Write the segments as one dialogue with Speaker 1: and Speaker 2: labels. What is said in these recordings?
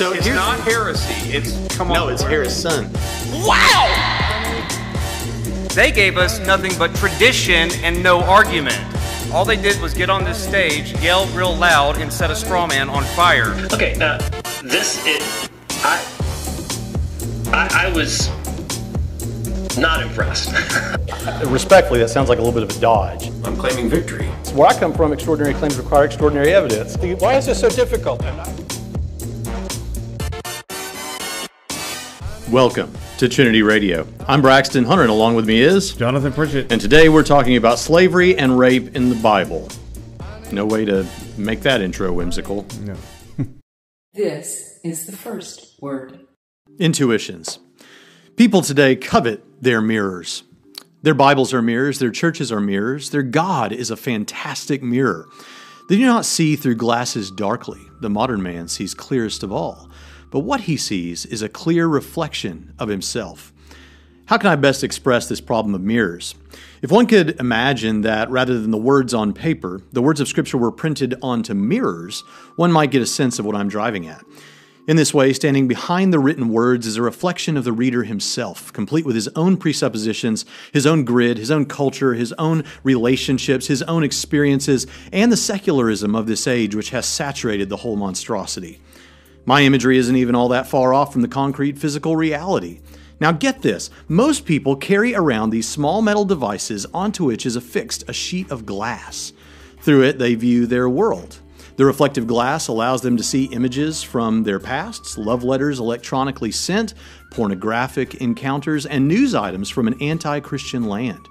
Speaker 1: So
Speaker 2: It's
Speaker 1: here's-
Speaker 2: not heresy. It's come on.
Speaker 1: No, it's Harris' son. Wow!
Speaker 3: They gave us nothing but tradition and no argument. All they did was get on this stage, yell real loud, and set a straw man on fire.
Speaker 4: Okay, now this it I I, I was not impressed.
Speaker 5: Respectfully, that sounds like a little bit of a dodge.
Speaker 2: I'm claiming victory.
Speaker 5: It's Where I come from, extraordinary claims require extraordinary evidence. Why is this so difficult?
Speaker 1: Welcome to Trinity Radio. I'm Braxton Hunter, and along with me is
Speaker 6: Jonathan Pritchett.
Speaker 1: And today we're talking about slavery and rape in the Bible. No way to make that intro whimsical.
Speaker 6: No.
Speaker 7: This is the first word.
Speaker 1: Intuitions. People today covet their mirrors. Their Bibles are mirrors, their churches are mirrors, their God is a fantastic mirror. They do not see through glasses darkly. The modern man sees clearest of all. But what he sees is a clear reflection of himself. How can I best express this problem of mirrors? If one could imagine that rather than the words on paper, the words of Scripture were printed onto mirrors, one might get a sense of what I'm driving at. In this way, standing behind the written words is a reflection of the reader himself, complete with his own presuppositions, his own grid, his own culture, his own relationships, his own experiences, and the secularism of this age which has saturated the whole monstrosity. My imagery isn't even all that far off from the concrete physical reality. Now, get this most people carry around these small metal devices onto which is affixed a sheet of glass. Through it, they view their world. The reflective glass allows them to see images from their pasts, love letters electronically sent, pornographic encounters, and news items from an anti Christian land.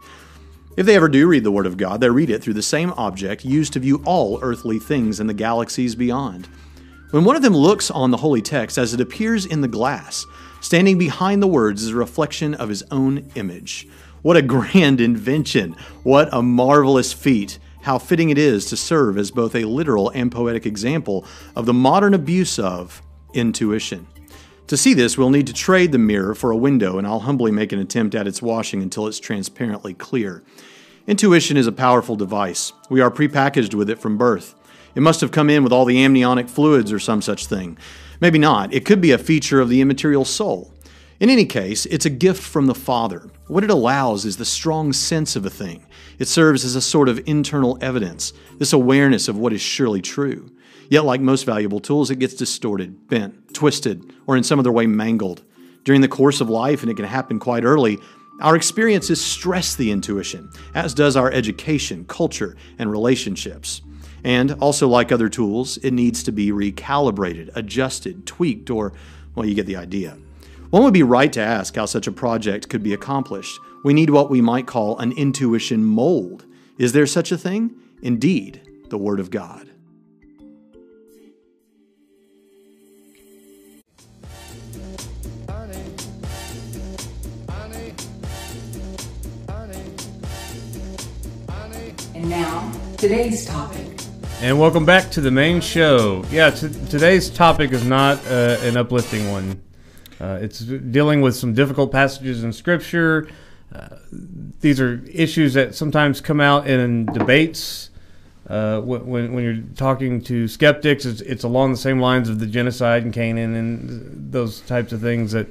Speaker 1: If they ever do read the Word of God, they read it through the same object used to view all earthly things in the galaxies beyond. When one of them looks on the holy text as it appears in the glass, standing behind the words is a reflection of his own image. What a grand invention! What a marvelous feat! How fitting it is to serve as both a literal and poetic example of the modern abuse of intuition. To see this, we'll need to trade the mirror for a window, and I'll humbly make an attempt at its washing until it's transparently clear. Intuition is a powerful device. We are prepackaged with it from birth. It must have come in with all the amniotic fluids or some such thing. Maybe not. It could be a feature of the immaterial soul. In any case, it's a gift from the Father. What it allows is the strong sense of a thing. It serves as a sort of internal evidence, this awareness of what is surely true. Yet, like most valuable tools, it gets distorted, bent, twisted, or in some other way mangled. During the course of life, and it can happen quite early, our experiences stress the intuition, as does our education, culture, and relationships. And also, like other tools, it needs to be recalibrated, adjusted, tweaked, or, well, you get the idea. One would be right to ask how such a project could be accomplished. We need what we might call an intuition mold. Is there such a thing? Indeed, the Word of God.
Speaker 7: And now, today's topic.
Speaker 6: And welcome back to the main show. Yeah, t- today's topic is not uh, an uplifting one. Uh, it's dealing with some difficult passages in Scripture. Uh, these are issues that sometimes come out in debates. Uh, when, when you're talking to skeptics, it's, it's along the same lines of the genocide in Canaan and those types of things that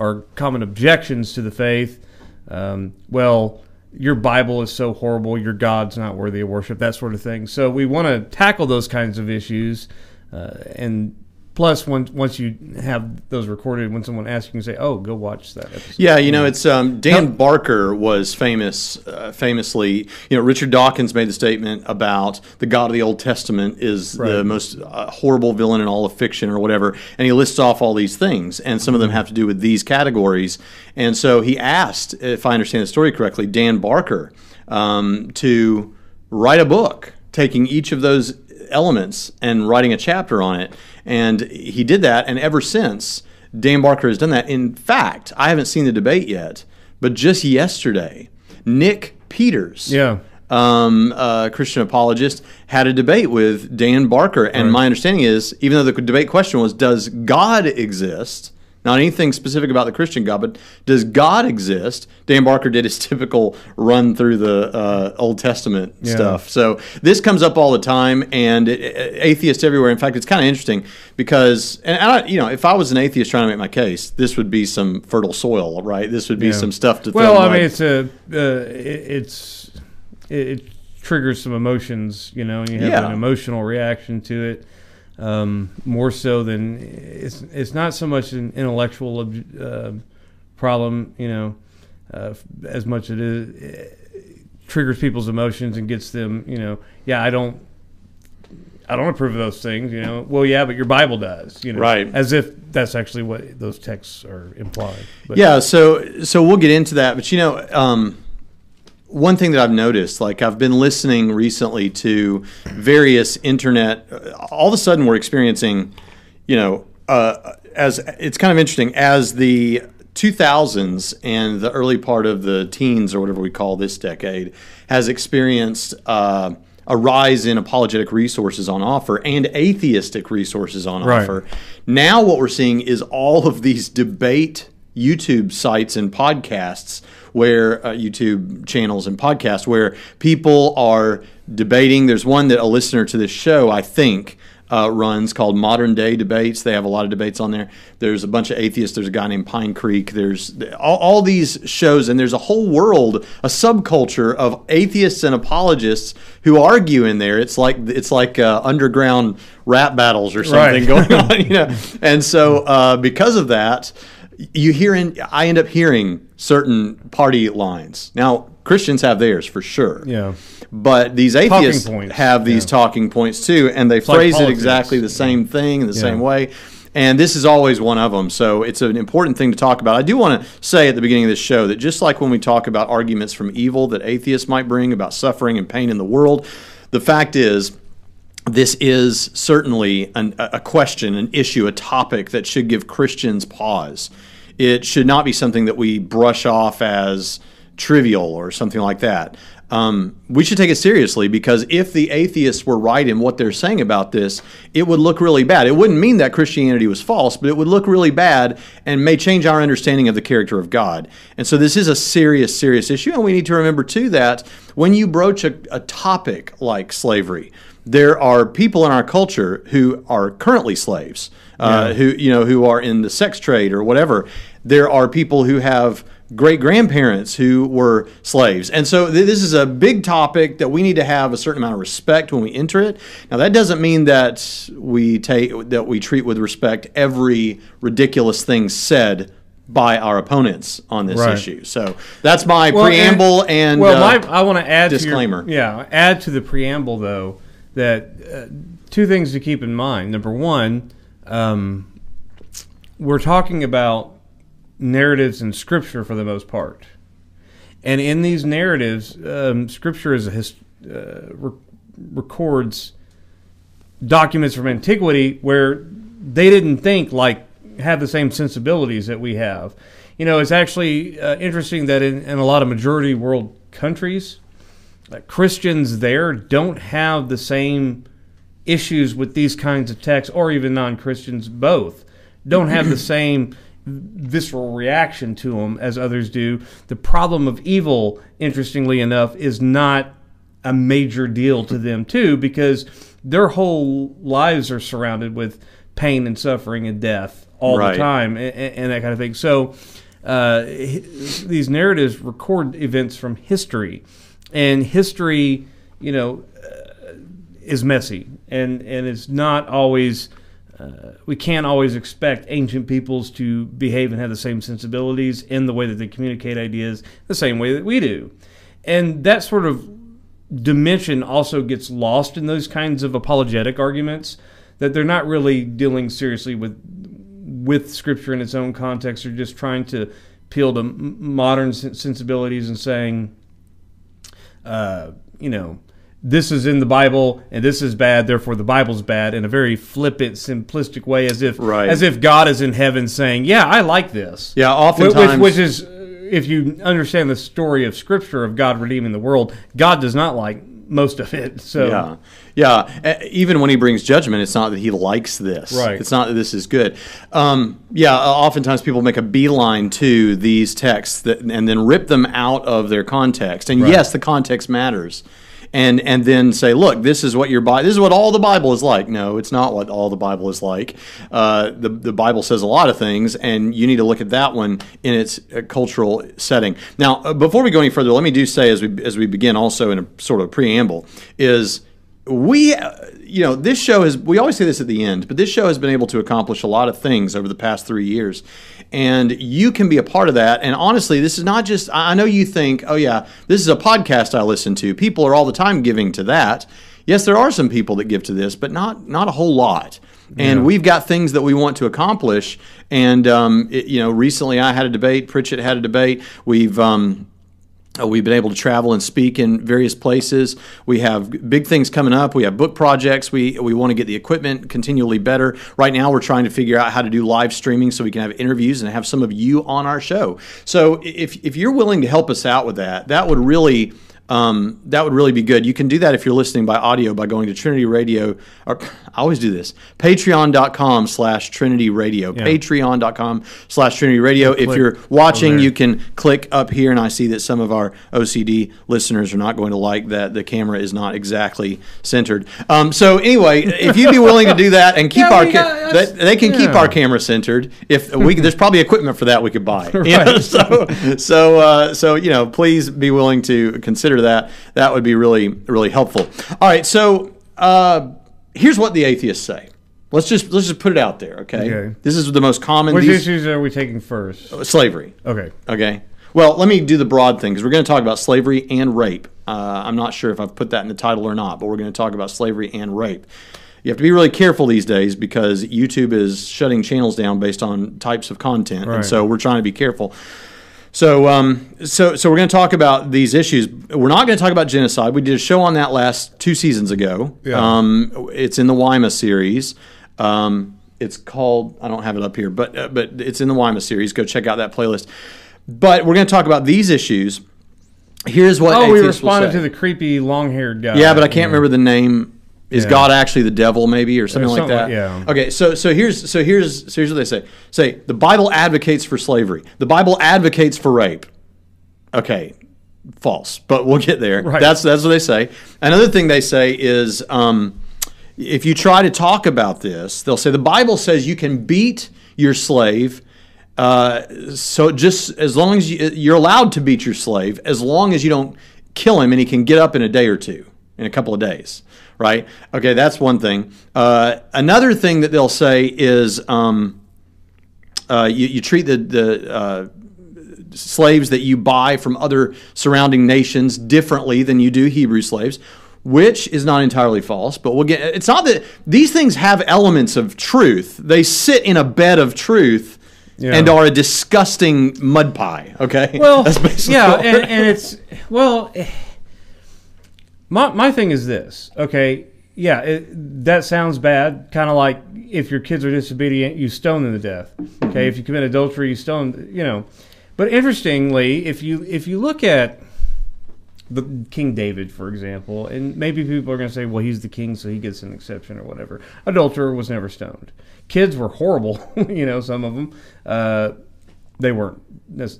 Speaker 6: are common objections to the faith. Um, well, your Bible is so horrible, your God's not worthy of worship, that sort of thing. So we want to tackle those kinds of issues. Uh, and plus, once once you have those recorded, when someone asks you, can say, "Oh, go watch that." Episode.
Speaker 1: Yeah, you know, it's um, Dan Barker was famous, uh, famously. You know, Richard Dawkins made the statement about the God of the Old Testament is the most uh, horrible villain in all of fiction, or whatever, and he lists off all these things, and some of them have to do with these categories. And so he asked, if I understand the story correctly, Dan Barker um, to write a book taking each of those elements and writing a chapter on it. And he did that, and ever since, Dan Barker has done that. In fact, I haven't seen the debate yet, but just yesterday, Nick Peters,
Speaker 6: Yeah.
Speaker 1: um, uh, Christian apologist, had a debate with Dan Barker. And my understanding is, even though the debate question was, "Does God exist?" Not anything specific about the Christian God, but does God exist? Dan Barker did his typical run through the uh, Old Testament
Speaker 6: Yeah.
Speaker 1: stuff. So this comes up all the time, and it, atheists everywhere. In fact, it's kind of interesting because, and I, you know, if I was an atheist trying to make my case, this would be some fertile soil, right? This would be
Speaker 6: Yeah.
Speaker 1: some stuff to.
Speaker 6: Well, I mean, it's a uh, it, it's it, it triggers some emotions, you know, and you have
Speaker 1: Yeah.
Speaker 6: an emotional reaction to it. Um, more so than it's it's not so much an intellectual uh, problem, you know, uh, as much as it is it triggers people's emotions and gets them, you know, yeah, I don't. I don't approve of those things, you know. Well, yeah, but your Bible does, you know.
Speaker 1: Right.
Speaker 6: As if that's actually what those texts are implying. But,
Speaker 1: yeah, so so we'll get into that, but you know, um, one thing that I've noticed, like I've been listening recently to various internet. All of a sudden, we're experiencing, you know, uh, as it's kind of interesting as the 2000s and the early part of the teens or whatever we call this decade has experienced. Uh, a rise in apologetic resources on offer and atheistic resources on
Speaker 6: Right.
Speaker 1: offer. Now, what we're seeing is all of these debate YouTube sites and podcasts where uh, YouTube channels and podcasts where people are debating. There's one that a listener to this show, I think, uh, runs called Modern Day Debates. They have a lot of debates on there. There's a bunch of atheists. There's a guy named Pine Creek. There's all, all these shows, and there's a whole world, a subculture of atheists and apologists who argue in there. It's like it's like uh, underground rap battles or something
Speaker 6: Right.
Speaker 1: going on, you know. And so uh, because of that, you hear in, I end up hearing certain party lines. Now Christians have theirs for sure.
Speaker 6: Yeah.
Speaker 1: But these atheists have these
Speaker 6: yeah.
Speaker 1: talking points too, and they
Speaker 6: like
Speaker 1: phrase it exactly the same thing in the same way. And this is always one of them. So it's an important thing to talk about. I do want to say at the beginning of this show that just like when we talk about arguments from evil that atheists might bring about suffering and pain in the world, the fact is this is certainly an, a a question, an issue, a topic that should give Christians pause. It should not be something that we brush off as trivial or something like that. Um, we should take it seriously because if the atheists were right in what they're saying about this, it would look really bad. It wouldn't mean that Christianity was false, but it would look really bad and may change our understanding of the character of God. And so this is a serious, serious issue. And we need to remember, too, that when you broach a, a topic like slavery, there are people in our culture who are currently slaves, uh, who you know who are in the sex trade or whatever. There are people who have great grandparents who were slaves, and so th- this is a big topic that we need to have a certain amount of respect when we enter it. Now that doesn't mean that we take that we treat with respect every ridiculous thing said by our opponents on this
Speaker 6: Right.
Speaker 1: issue. So that's my
Speaker 6: Well,
Speaker 1: preamble and,
Speaker 6: well,
Speaker 1: uh,
Speaker 6: my, I want to add
Speaker 1: disclaimer.
Speaker 6: To your, yeah, add to the preamble though that uh, two things to keep in mind. Number one, um, we're talking about narratives in Scripture for the most part, and in these narratives, um, Scripture is a his, uh, re- records documents from antiquity where they didn't think like have the same sensibilities that we have. You know, it's actually uh, interesting that in, in a lot of majority world countries, uh, Christians there don't have the same issues with these kinds of texts, or even non Christians, both don't have the same visceral reaction to them as others do. The problem of evil, interestingly enough, is not a major deal to them, too, because their whole lives are surrounded with pain and suffering and death all
Speaker 1: Right.
Speaker 6: the time and, and that kind of thing. So, uh, these narratives record events from history, and history, you know, uh, is messy, and and it's not always. Uh, we can't always expect ancient peoples to behave and have the same sensibilities in the way that they communicate ideas the same way that we do, and that sort of dimension also gets lost in those kinds of apologetic arguments that they're not really dealing seriously with with scripture in its own context they're just trying to appeal to modern sensibilities and saying uh, you know this is in the bible and this is bad therefore the bible's bad in a very flippant simplistic way as if
Speaker 1: Right.
Speaker 6: as if god is in heaven saying yeah i like this
Speaker 1: Yeah, oftentimes-
Speaker 6: which, which is if you understand the story of scripture of god redeeming the world god does not like most of it. So
Speaker 1: Yeah, yeah. Even when he brings judgment, it's not that he likes this.
Speaker 6: Right.
Speaker 1: It's not that this is good. Um, yeah. Oftentimes, people make a beeline to these texts that, and then rip them out of their context. And yes, the context matters. And and then say, look, this is what your Bible. This is what all the Bible is like. No, it's not what all the Bible is like. Uh, the the Bible says a lot of things, and you need to look at that one in its uh, cultural setting. Now, uh, before we go any further, let me do say as we as we begin, also in a sort of preamble, is we uh, you know this show has we always say this at the end but this show has been able to accomplish a lot of things over the past three years and you can be a part of that. And honestly this is not just i know you think oh yeah this is a podcast i listen to. People are all the time giving to that. Yes there are some people that give to this but not not a whole lot. And we've got things that we want to accomplish. And um, it- you know recently i had a debate pritchett had a debate. We've um, uh, we've been able to travel and speak in various places. We have big things coming up. We have book projects. We we want to get the equipment continually better. Right now, we're trying to figure out how to do live streaming so we can have interviews and have some of you on our show. So if if you're willing to help us out with that, that would really. Um, that would really be good. You can do that if you're listening by audio by going to Trinity Radio, or I always do this, patreon.com slash Trinity Radio, patreon.com slash Trinity Radio. If you're watching, you can click up here, and I see that some of our OCD listeners are not going to like that the camera is not exactly centered. Um, so anyway, if you'd be willing to do that and keep
Speaker 6: Yeah,
Speaker 1: our
Speaker 6: we
Speaker 1: ca- they, they can keep our camera centered. If we there's probably equipment for that we could buy. you know? So so uh, so you know, please be willing to consider that. That would be really really helpful. All right, so uh, here's what the atheists say. Let's just let's just put it out there, okay?
Speaker 6: Okay.
Speaker 1: This is the most common
Speaker 6: which
Speaker 1: these-
Speaker 6: issues are we taking first?
Speaker 1: slavery.
Speaker 6: Okay.
Speaker 1: Okay. Well, let me do the broad thing because we're going to talk about slavery and rape. Uh, I'm not sure if I've put that in the title or not, but we're going to talk about slavery and rape. You have to be really careful these days because YouTube is shutting channels down based on types of content, and so we're trying to be careful. So, um, so, so we're going to talk about these issues. We're not going to talk about genocide. We did a show on that last two seasons ago.
Speaker 6: Yeah.
Speaker 1: Um, it's in the Weimar series. Um, it's called I don't have it up here, but uh, but it's in the Weimar series. Go check out that playlist. But we're going to talk about these issues. Here's what
Speaker 6: Oh, we responded to the creepy long-haired guy.
Speaker 1: Yeah, but I can't remember the name. Is
Speaker 6: Yeah.
Speaker 1: God actually the devil, maybe, or something,
Speaker 6: Or
Speaker 1: like that?
Speaker 6: like- yeah.
Speaker 1: Okay, so so here's so here's so here's what they say. Say the Bible advocates for slavery. The Bible advocates for rape. Okay, false, but we'll get there.
Speaker 6: Right.
Speaker 1: That's that's what they say. Another thing they say is um, if you try to talk about this, they'll say the Bible says you can beat your slave. Uh, so just as long as you, you're allowed to beat your slave, as long as you don't kill him and he can get up in a day or two, in a couple of days, right? Okay, that's one thing. Uh, another thing that they'll say is um, uh, you, you treat the the uh, slaves that you buy from other surrounding nations differently than you do Hebrew slaves, which is not entirely false. But we'll get. It's not that these things have elements of truth. They sit in a bed of truth.
Speaker 6: Yeah.
Speaker 1: And are a disgusting mud pie. Okay.
Speaker 6: Well,
Speaker 1: That's basically
Speaker 6: yeah, and, and it's well. My my thing is this. Okay, yeah, it, that sounds bad. Kind of like if your kids are disobedient, you stone them to death. Okay, if you commit adultery, you stone. You know, but interestingly, if you if you look at the King David, for example, and maybe people are going to say, well, he's the king, so he gets an exception or whatever. Adulterer was never stoned. Kids were horrible, you know, some of them. Uh, they weren't,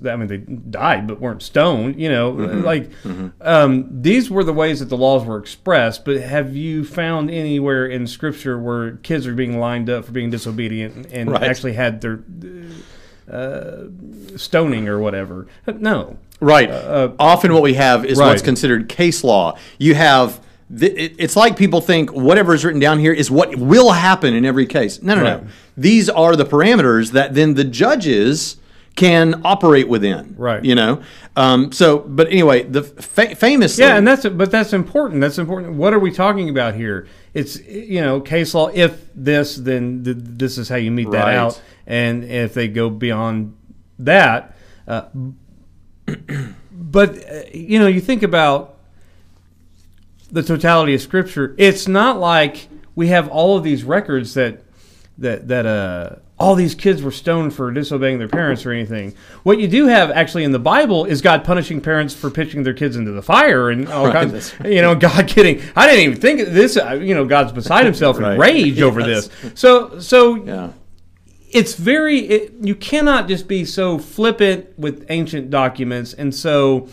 Speaker 6: I mean, they died, but weren't stoned, you know. Like, um, these were the ways that the laws were expressed, but have you found anywhere in Scripture where kids are being lined up for being disobedient and,
Speaker 1: Right.
Speaker 6: actually had their uh, stoning or whatever? No.
Speaker 1: Right. Often, what we have is what's considered case law. You have. It's like people think whatever is written down here is what will happen in every case. No, no,
Speaker 6: Right.
Speaker 1: no. These are the parameters that then the judges can operate within.
Speaker 6: Right.
Speaker 1: You know. Um, so, but anyway, the fa- famously.
Speaker 6: Yeah, and that's but that's important. That's important. What are we talking about here? It's you know case law. If this, then th- this is how you meet that
Speaker 1: Right.
Speaker 6: out. And if they go beyond that, uh, but uh, you know, you think about the totality of Scripture. It's not like we have all of these records that that that uh all these kids were stoned for disobeying their parents or anything. What you do have actually in the Bible is God punishing parents for pitching their kids into the fire and all
Speaker 1: Right,
Speaker 6: kinds.
Speaker 1: that's
Speaker 6: You know, God getting. I didn't even think of this. uh, You know, God's beside himself in
Speaker 1: Right.
Speaker 6: rage over
Speaker 1: Yes.
Speaker 6: this. So, so
Speaker 1: Yeah.
Speaker 6: it's very it, you cannot just be so flippant with ancient documents and so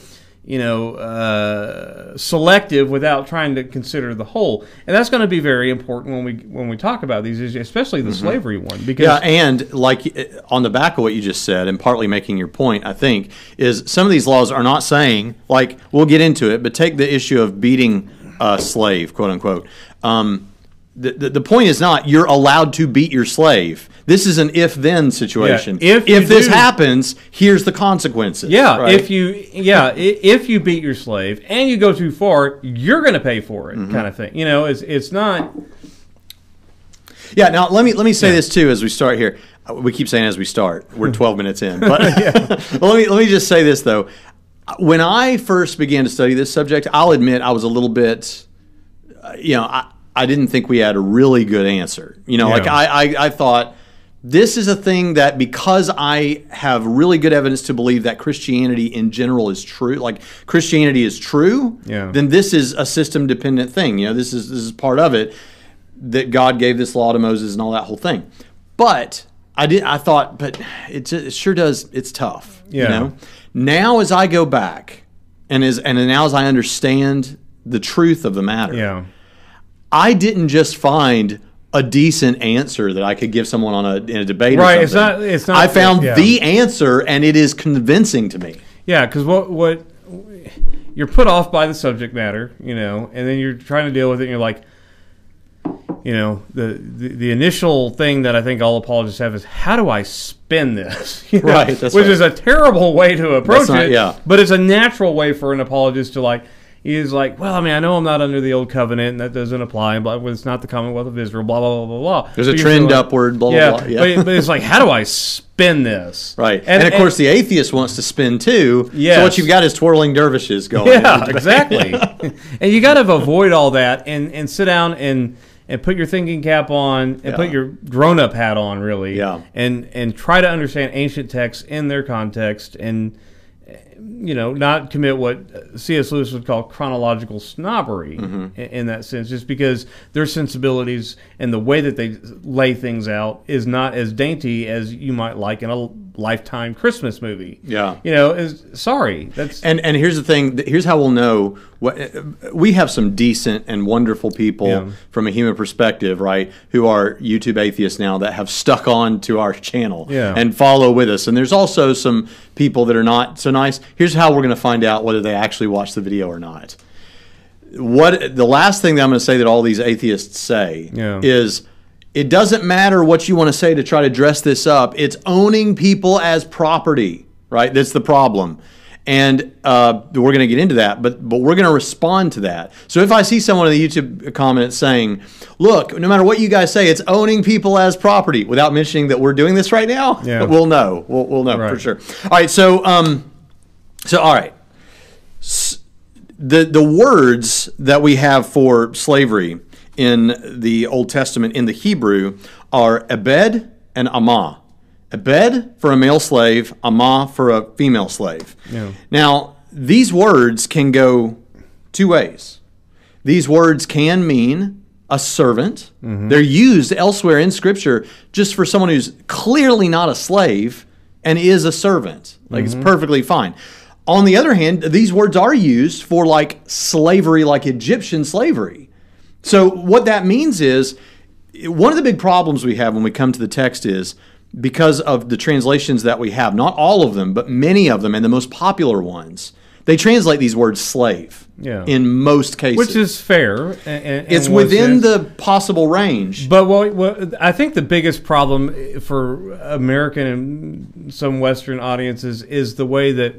Speaker 6: you know uh, selective without trying to consider the whole and that's going to be very important when we when we talk about these issues especially the slavery one because
Speaker 1: Mm-hmm. Yeah, and like uh, on the back of what you just said, and partly making your point, I think, is some of these laws are not saying, like, we'll get into it, but take the issue of beating a slave, quote unquote. Um, the, the, the point is not you're allowed to beat your slave. This is an if then situation.
Speaker 6: Yeah, if you
Speaker 1: this
Speaker 6: do-
Speaker 1: happens, here's the consequences.
Speaker 6: yeah
Speaker 1: right?
Speaker 6: if you yeah if you beat your slave and you go too far you're going to pay for it
Speaker 1: Mm-hmm.
Speaker 6: kind of thing you know it's it's not
Speaker 1: Yeah. Now let me let me say this too as we start here. Uh, We keep saying as we start. We're 12 minutes in, but let me let me just say this though. When I first began to study this subject, I'll admit I was a little bit, uh, you know, I, I didn't think we had a really good answer. You know, like I, I I thought this is a thing that because I have really good evidence to believe that Christianity in general is true, like Christianity is true,
Speaker 6: Yeah.
Speaker 1: then this is a system dependent thing. You know, this is this is part of it that God gave this law to Moses and all that whole thing. But I did. I thought, but it, it sure does. It's tough. You
Speaker 6: Yeah.
Speaker 1: know. Now as I go back, and as and now as I understand the truth of the matter,
Speaker 6: yeah
Speaker 1: I didn't just find a decent answer that I could give someone on a in a debate. or
Speaker 6: Right, it's not- it's not-
Speaker 1: I found
Speaker 6: yeah.
Speaker 1: the answer, and it is convincing to me.
Speaker 6: Yeah, because what what you're put off by the subject matter, you know, and then you're trying to deal with it, and you're like, you know, the the, the initial thing that I think all apologists have is how do I spin this? You know,
Speaker 1: Right, that's
Speaker 6: which
Speaker 1: right.
Speaker 6: is a terrible way to approach
Speaker 1: not-
Speaker 6: it.
Speaker 1: yeah.
Speaker 6: but it's a natural way for an apologist to like. He's like, well, I mean, I know I'm not under the old covenant, and that doesn't apply. And blah, well, it's not the Commonwealth of Israel. Blah blah blah blah blah.
Speaker 1: There's a
Speaker 6: But you're
Speaker 1: trend
Speaker 6: like-
Speaker 1: upward. Blah
Speaker 6: yeah,
Speaker 1: blah blah. Yeah.
Speaker 6: But, but it's like, how do I spin this?
Speaker 1: Right, and, of course the atheist wants to spin too. Yeah.
Speaker 6: So
Speaker 1: what you've got is twirling dervishes going.
Speaker 6: Yeah, exactly. and you got to avoid all that and, and sit down and and put your thinking cap on and put your grown up hat on, really.
Speaker 1: Yeah.
Speaker 6: And and try to understand ancient texts in their context and you know not commit what C.S. Lewis would call chronological snobbery
Speaker 1: Mm-hmm.
Speaker 6: in, in that sense, just because their sensibilities and the way that they lay things out is not as dainty as you might like in a lifetime Christmas movie.
Speaker 1: Yeah.
Speaker 6: You know, is sorry. That's
Speaker 1: And and here's the thing. Here's how we'll know. What we have some decent and wonderful people
Speaker 6: Yeah.
Speaker 1: from a human perspective, right? Who are YouTube atheists now that have stuck on to our channel
Speaker 6: Yeah.
Speaker 1: and follow with us. And there's also some people that are not so nice. Here's how we're going to find out whether they actually watch the video or not. What the last thing that I'm going to say that all these atheists say
Speaker 6: Yeah.
Speaker 1: is. It doesn't matter what you want to say to try to dress this up. It's owning people as property, right? That's the problem. And uh, we're going to get into that, but but we're going to respond to that. So if I see someone in the YouTube comment saying, "Look, no matter what you guys say, it's owning people as property," without mentioning that we're doing this right now,
Speaker 6: Yeah.
Speaker 1: we'll know. We'll, we'll know for sure. All right, so um, so all right, S- the the words that we have for slavery in the Old Testament in the Hebrew are ebed and amah. Ebed for a male slave, amah for a female slave.
Speaker 6: Yeah.
Speaker 1: Now, these words can go two ways. These words can mean a servant. Mm-hmm. They're used elsewhere in Scripture just for someone who's clearly not a slave and is a servant. Like it's mm-hmm. perfectly fine. On the other hand, these words are used for like slavery, like Egyptian slavery. So what that means is one of the big problems we have when we come to the text is because of the translations that we have, not all of them, but many of them and the most popular ones, they translate these words slave
Speaker 6: Yeah.
Speaker 1: in most cases.
Speaker 6: which is fair. a- a- in
Speaker 1: it's within
Speaker 6: sense.
Speaker 1: the possible range.
Speaker 6: But what, what I think the biggest problem for American and some Western audiences is the way that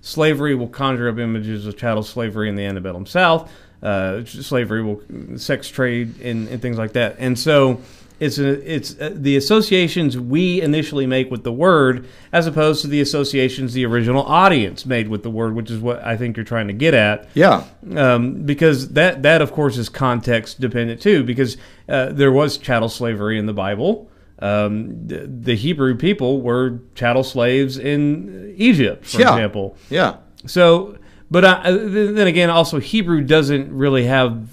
Speaker 6: slavery will conjure up images of chattel slavery in the antebellum South, uh, slavery will sex trade and, and things like that, and so. It's a, it's uh the associations we initially make with the word, as opposed to the associations the original audience made with the word, which is what I think you're trying to get at
Speaker 1: yeah.
Speaker 6: um, because that that of course is context dependent too. Because uh, there was chattel slavery in the Bible, um, the, the Hebrew people were chattel slaves in Egypt, for
Speaker 1: Yeah.
Speaker 6: example.
Speaker 1: Yeah.
Speaker 6: So, but I, then again, also Hebrew doesn't really have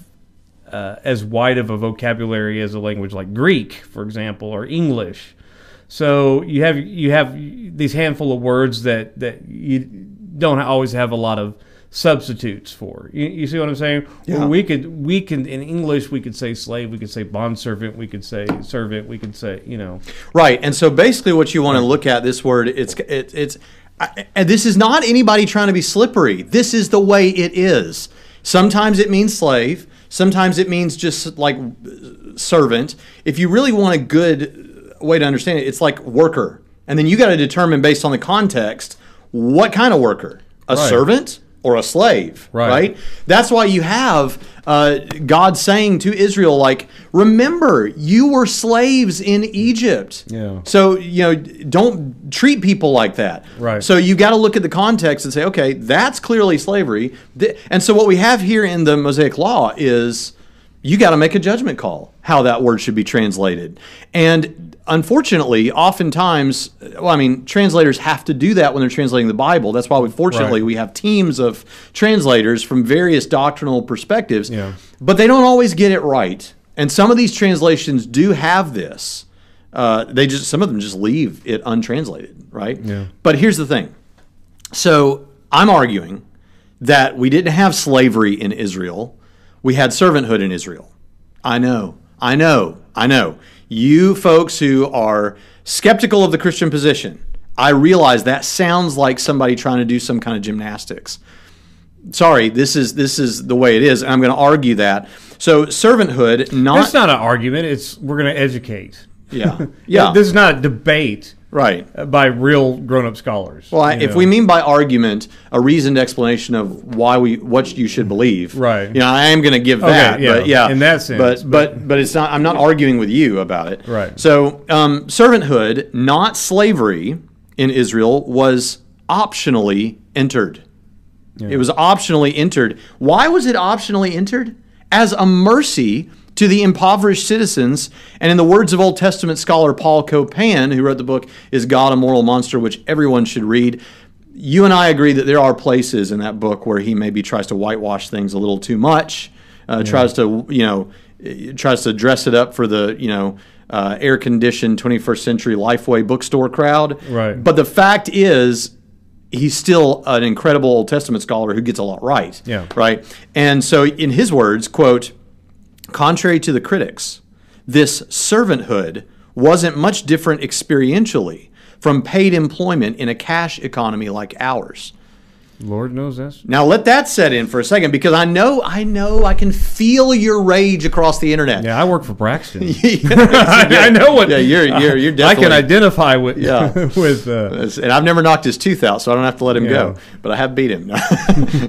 Speaker 6: uh, as wide of a vocabulary as a language like Greek, for example, or English. So you have you have these handful of words that that you don't always have a lot of substitutes for. You, you see what I'm saying?
Speaker 1: Yeah.
Speaker 6: We could we can in English we could say slave, we could say bond servant, we could say servant, we could say you know.
Speaker 1: Right. And so basically, what you want to look at this word, it's it, it's, I- and this is not anybody trying to be slippery. This is the way it is. Sometimes it means slave. Sometimes it means just like servant. If you really want a good way to understand it, it's like worker. And then you got to determine based on the context what kind of worker, a
Speaker 6: Right.
Speaker 1: servant or a slave,
Speaker 6: Right.
Speaker 1: right? That's why you have uh, God saying to Israel, like, remember, you were slaves in Egypt.
Speaker 6: Yeah.
Speaker 1: So, you know, don't treat people like that.
Speaker 6: Right.
Speaker 1: So you got to look at the context and say, okay, that's clearly slavery. And so what we have here in the Mosaic Law is you got to make a judgment call how that word should be translated. And unfortunately, oftentimes, well, I mean, translators have to do that when they're translating the Bible. That's why we fortunately
Speaker 6: Right.
Speaker 1: we have teams of translators from various doctrinal perspectives.
Speaker 6: Yeah.
Speaker 1: But they don't always get it right. And some of these translations do have this. Uh, they just some of them just leave it untranslated, right?
Speaker 6: Yeah.
Speaker 1: But here's the thing. So I'm arguing that we didn't have slavery in Israel. We had servanthood in Israel. I know. I know. I know. You folks who are skeptical of the Christian position, I realize that sounds like somebody trying to do some kind of gymnastics. Sorry, this is this is the way it is, and I'm going to argue that. So servanthood, not,
Speaker 6: That's not an argument. It's we're going to educate.
Speaker 1: yeah, yeah,
Speaker 6: This is not a debate
Speaker 1: right.
Speaker 6: by real grown-up scholars.
Speaker 1: Well, I, if
Speaker 6: know.
Speaker 1: we mean by argument a reasoned explanation of why we what you should believe,
Speaker 6: Right.
Speaker 1: You know, I am going to give
Speaker 6: Okay,
Speaker 1: that,
Speaker 6: yeah,
Speaker 1: but yeah,
Speaker 6: in that sense,
Speaker 1: but,
Speaker 6: but-
Speaker 1: but but it's not. I'm not arguing with you about it.
Speaker 6: Right.
Speaker 1: So, um, servanthood, not slavery, in Israel was optionally entered. It was optionally entered. Why was it optionally entered? As a mercy to the impoverished citizens. And in the words of Old Testament scholar Paul Copan, who wrote the book Is God a Moral Monster, which everyone should read, you and I agree that there are places in that book where he maybe tries to whitewash things a little too much, uh, tries to, you know, tries to dress it up for the, you know, uh, air conditioned 21st century Lifeway bookstore crowd.
Speaker 6: Right.
Speaker 1: But the fact is, he's still an incredible Old Testament scholar who gets a lot right.
Speaker 6: Yeah.
Speaker 1: Right. And so, in his words, quote, contrary to the critics, this servanthood wasn't much different experientially from paid employment in a cash economy like ours.
Speaker 6: Lord knows that's
Speaker 1: Now let that set in for a second because I know, I know, I can feel your rage across the internet.
Speaker 6: yeah. I work for Braxton.
Speaker 1: I,
Speaker 6: I know what.
Speaker 1: Yeah, you're you're you're definitely.
Speaker 6: I can identify with.
Speaker 1: Yeah.
Speaker 6: with. Uh,
Speaker 1: and I've never knocked his tooth out, so I don't have to let him go. But I have beat him.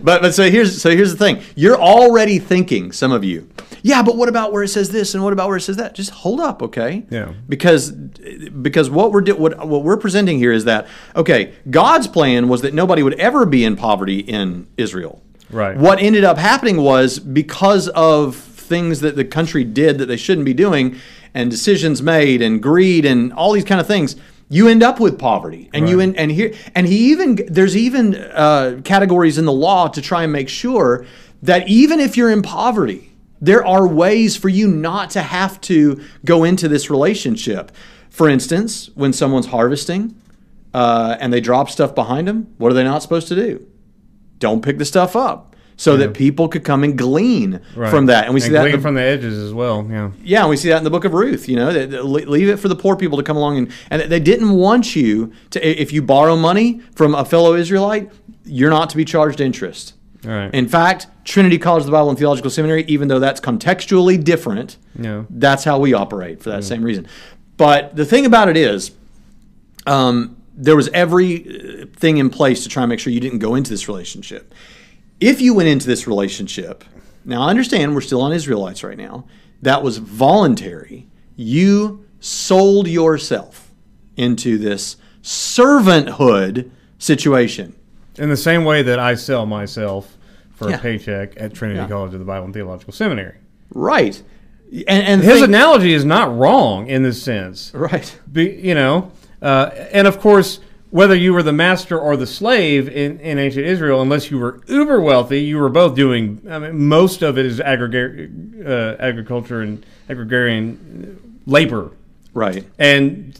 Speaker 1: but but so here's so here's the thing. You're already thinking, some of you, yeah, but what about where it says this and what about where it says that? Just hold up, okay?
Speaker 6: Yeah.
Speaker 1: Because because what we're do, what what we're presenting here is that okay, God's plan was that nobody would ever be in poverty in Israel.
Speaker 6: Right.
Speaker 1: What ended up happening was because of things that the country did that they shouldn't be doing and decisions made and greed and all these kind of things you end up with poverty and you
Speaker 6: Right.
Speaker 1: and, and here and he even there's even uh, categories in the law to try and make sure that even if you're in poverty there are ways for you not to have to go into this relationship for instance when someone's harvesting uh, and they drop stuff behind them what are they not supposed to do don't pick the stuff up so that people could come and glean
Speaker 6: right.
Speaker 1: from that and we see that
Speaker 6: glean
Speaker 1: the-
Speaker 6: from the edges as well. Yeah.
Speaker 1: yeah, and we see that in the book of Ruth. You know, leave it for the poor people to come along and and they didn't want you to. If you borrow money from a fellow Israelite, you're not to be charged interest.
Speaker 6: Right.
Speaker 1: In fact, Trinity College of the Bible and Theological Seminary, even though that's contextually different,
Speaker 6: Yeah.
Speaker 1: that's how we operate for that same reason. But the thing about it is, um, there was everything uh, in place to try and make sure you didn't go into this relationship. If you went into this relationship, now I understand we're still on Israelites right now, that was voluntary. You sold yourself into this servanthood situation.
Speaker 6: In the same way that I sell myself for
Speaker 1: Yeah.
Speaker 6: a paycheck at Trinity
Speaker 1: Yeah.
Speaker 6: College of the Bible and Theological Seminary.
Speaker 1: Right. And, and
Speaker 6: his
Speaker 1: think-
Speaker 6: analogy is not wrong in this sense.
Speaker 1: right.
Speaker 6: Be, you know, uh, and of course, whether you were the master or the slave in, in ancient Israel, unless you were uber wealthy, you were both doing. I mean, most of it is aggregate, uh, agriculture and agrarian labor,
Speaker 1: Right.
Speaker 6: and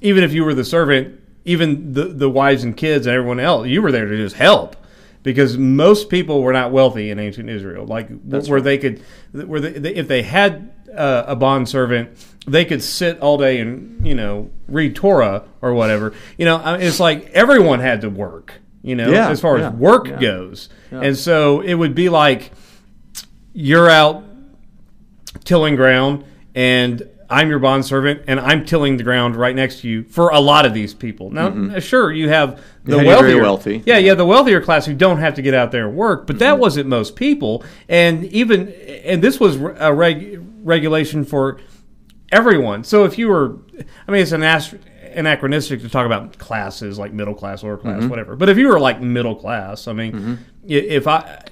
Speaker 6: even if you were the servant, even the the wives and kids and everyone else, you were there to just help. Because most people were not wealthy in ancient Israel, like where they could, where they, they, if they had uh, a bond servant, they could sit all day and you know read Torah or whatever. You know, it's like everyone had to work. You know,
Speaker 1: Yeah,
Speaker 6: as far
Speaker 1: yeah,
Speaker 6: as work
Speaker 1: yeah.
Speaker 6: goes, and so it would be like you're out tilling ground and I'm your bond servant and I'm tilling the ground right next to you for a lot of these people. Now, uh, sure, you have the
Speaker 1: Yeah,
Speaker 6: wealthier,
Speaker 1: wealthy.
Speaker 6: Yeah, have the wealthier class who don't have to get out there and work, but that wasn't most people. And even and this was a reg, regulation for everyone. So if you were, I mean, it's an ast- anachronistic to talk about classes like middle class, lower class, mm-hmm. whatever. But if you were like middle class, I mean, mm-hmm. i if I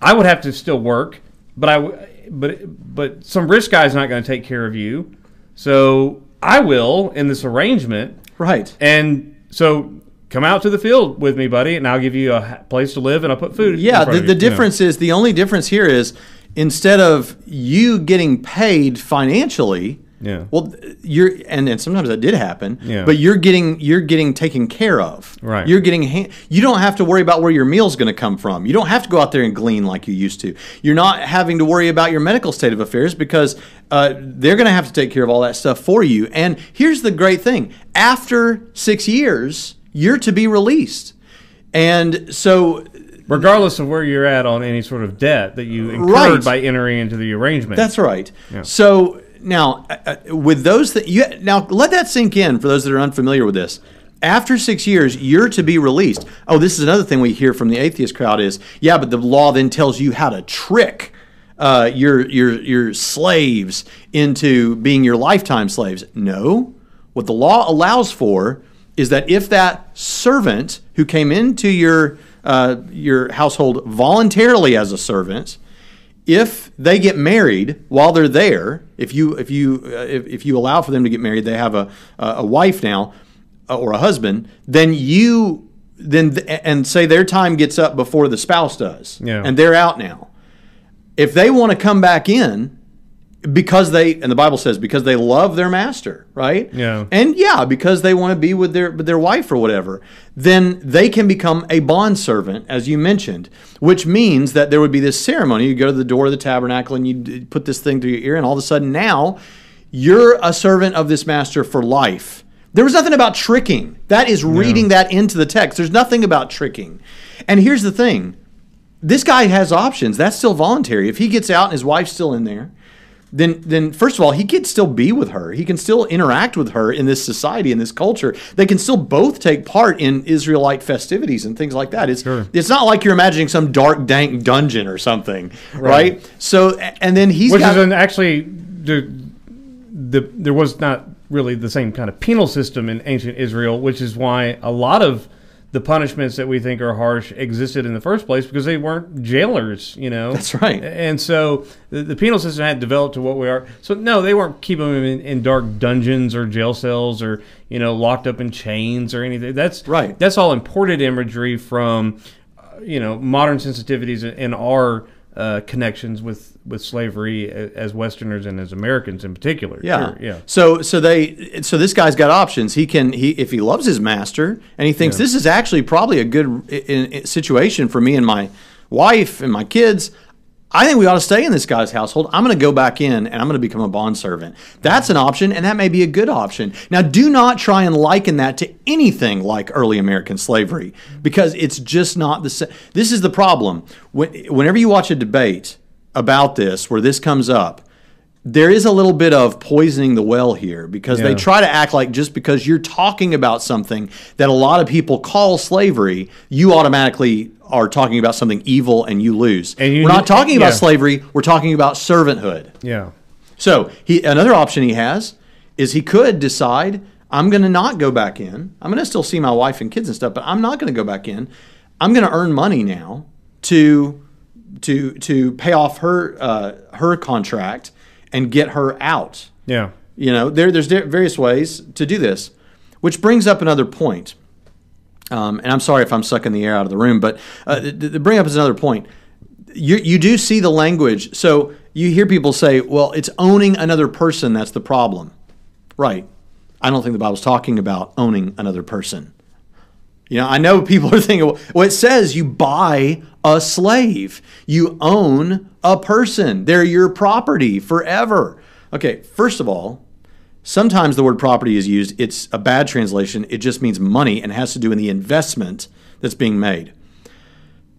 Speaker 6: I would have to still work, but I but but some rich guy's not going to take care of you, so I will in this arrangement,
Speaker 1: Right.
Speaker 6: and so come out to the field with me, buddy, and I'll give you a place to live and I'll put food. in
Speaker 1: Yeah, the, the
Speaker 6: you, you know.
Speaker 1: difference is the only difference here is instead of you getting paid financially,
Speaker 6: Yeah.
Speaker 1: Well, you're and, and sometimes that did happen.
Speaker 6: Yeah.
Speaker 1: But you're getting you're getting taken care of.
Speaker 6: Right.
Speaker 1: You're getting you don't have to worry about where your meal's going to come from. You don't have to go out there and glean like you used to. You're not having to worry about your medical state of affairs because uh, they're going to have to take care of all that stuff for you. And here's the great thing: after six years, you're to be released. And so
Speaker 6: regardless of where you're at on any sort of debt that you incurred
Speaker 1: Right.
Speaker 6: by entering into the arrangement.
Speaker 1: That's right. So now, uh, uh, with those that you now let that sink in for those that are unfamiliar with this. After six years, you're to be released. Oh, this is another thing we hear from the atheist crowd is, yeah, but the law then tells you how to trick uh, your your your slaves into being your lifetime slaves. No, what the law allows for is that if that servant who came into your uh, your household voluntarily as a servant, if they get married while they're there, if you if you uh, if, if you allow for them to get married, they have a a wife now uh, or a husband, then you then th- and say their time gets up before the spouse does,
Speaker 6: Yeah.
Speaker 1: and they're out now. If they want to come back in because they and the Bible says because they love their master, right?
Speaker 6: Yeah.
Speaker 1: And yeah, because they want to be with their with their wife or whatever, then they can become a bond servant, as you mentioned, which means that there would be this ceremony. You go to the door of the tabernacle and you put this thing through your ear, and all of a sudden now you're a servant of this master for life. There was nothing about tricking. That is reading that into the text. There's nothing about tricking. And here's the thing this guy has options. That's still voluntary. If he gets out and his wife's still in there, then then first of all, he can still be with her. He can still interact with her in this society, in this culture. They can still both take part in Israelite festivities and things like that. It's it's not like you're imagining some dark, dank dungeon or something, right? So and then he's
Speaker 6: which
Speaker 1: got
Speaker 6: is an actually the, the there was not really the same kind of penal system in ancient Israel, which is why a lot of the punishments that we think are harsh existed in the first place because they weren't jailers, you know.
Speaker 1: That's right.
Speaker 6: And so the, the penal system had developed to what we are. So no, they weren't keeping them in, in dark dungeons or jail cells or you know locked up in chains or anything. That's
Speaker 1: Right.
Speaker 6: That's all imported imagery from uh, you know modern sensitivities and our uh, connections with with slavery as Westerners and as Americans in particular.
Speaker 1: Yeah.
Speaker 6: Sure, yeah.
Speaker 1: So so they so this guy's got options. He can he if he loves his master and he thinks this is actually probably a good i- i- situation for me and my wife and my kids. I think we ought to stay in this guy's household. I'm going to go back in and I'm going to become a bondservant. That's an option, and that may be a good option. Now, do not try and liken that to anything like early American slavery because it's just not the same. This is the problem. When, whenever you watch a debate about this, where this comes up, there is a little bit of poisoning the well here because they try to act like just because you're talking about something that a lot of people call slavery, you automatically are talking about something evil and you lose.
Speaker 6: And you
Speaker 1: we're not talking about
Speaker 6: yeah.
Speaker 1: slavery, we're talking about servanthood.
Speaker 6: Yeah.
Speaker 1: So he another option he has is he could decide I'm going to not go back in. I'm going to still see my wife and kids and stuff, but I'm not going to go back in. I'm going to earn money now to to to pay off her uh, her contract and get her out.
Speaker 6: Yeah.
Speaker 1: You know, there, there's various ways to do this, which brings up another point. Um, and I'm sorry if I'm sucking the air out of the room, but uh, th- bring up is another point. You, you do see the language. So you hear people say, well, it's owning another person that's the problem. Right. I don't think the Bible's talking about owning another person. You know, I know people are thinking, well, it says you buy a slave, you own a person, they're your property forever. Okay, first of all, sometimes the word property is used, it's a bad translation, it just means money and has to do in the investment that's being made.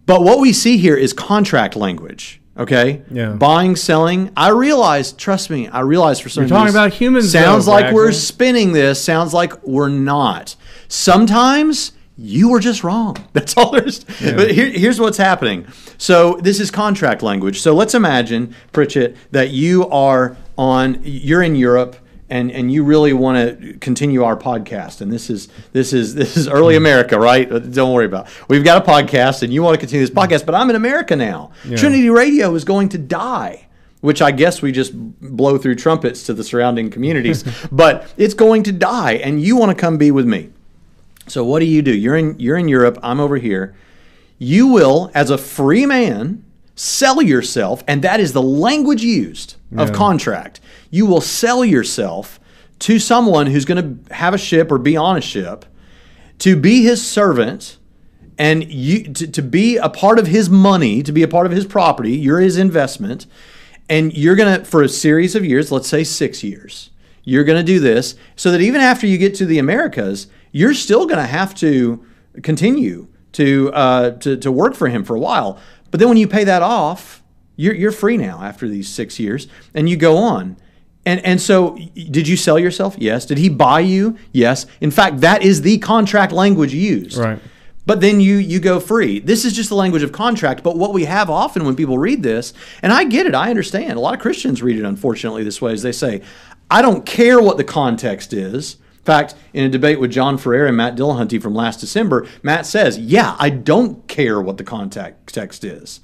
Speaker 1: But what we see here is contract language. Okay,
Speaker 6: Yeah.
Speaker 1: buying, selling. I realize, trust me, I realize for some
Speaker 6: You're talking about humans,
Speaker 1: Sounds
Speaker 6: though,
Speaker 1: like we're spinning this. Sounds like we're not. Sometimes you were just wrong. That's all there's. But here, here's what's happening. So this is contract language. So let's imagine, Pritchett, that you are on. You're in Europe. And, and you really want to continue our podcast, and this is this is this is early America, right? Uh, Don't worry about. It. We've got a podcast, and you want to continue this podcast, but I'm in America now. Trinity Radio is going to die which I guess we just blow through trumpets to the surrounding communities, but it's going to die, and you want to come be with me. So what do you do? You're in you're in Europe. I'm over here. You will, as a free man, sell yourself, and that is the language used of contract. You will sell yourself to someone who's going to have a ship or be on a ship to be his servant and you to, to be a part of his money, to be a part of his property, you're his investment, and you're gonna for a series of years, let's say six years, you're gonna do this so that even after you get to the Americas, you're still gonna have to continue to uh, to, to work for him for a while. But then when you pay that off, you're you're free now after these six years, and you go on. And, and so, did you sell yourself? Yes. Did he buy you? Yes. In fact, that is the contract language used.
Speaker 6: Right.
Speaker 1: But then you you go free. This is just the language of contract. But what we have often when people read this, and I get it, I understand. A lot of Christians read it unfortunately this way, is they say, I don't care what the context is. In fact, in a debate with John Ferrer and Matt Dillahunty from last December, Matt says, Yeah, I don't care what the context is.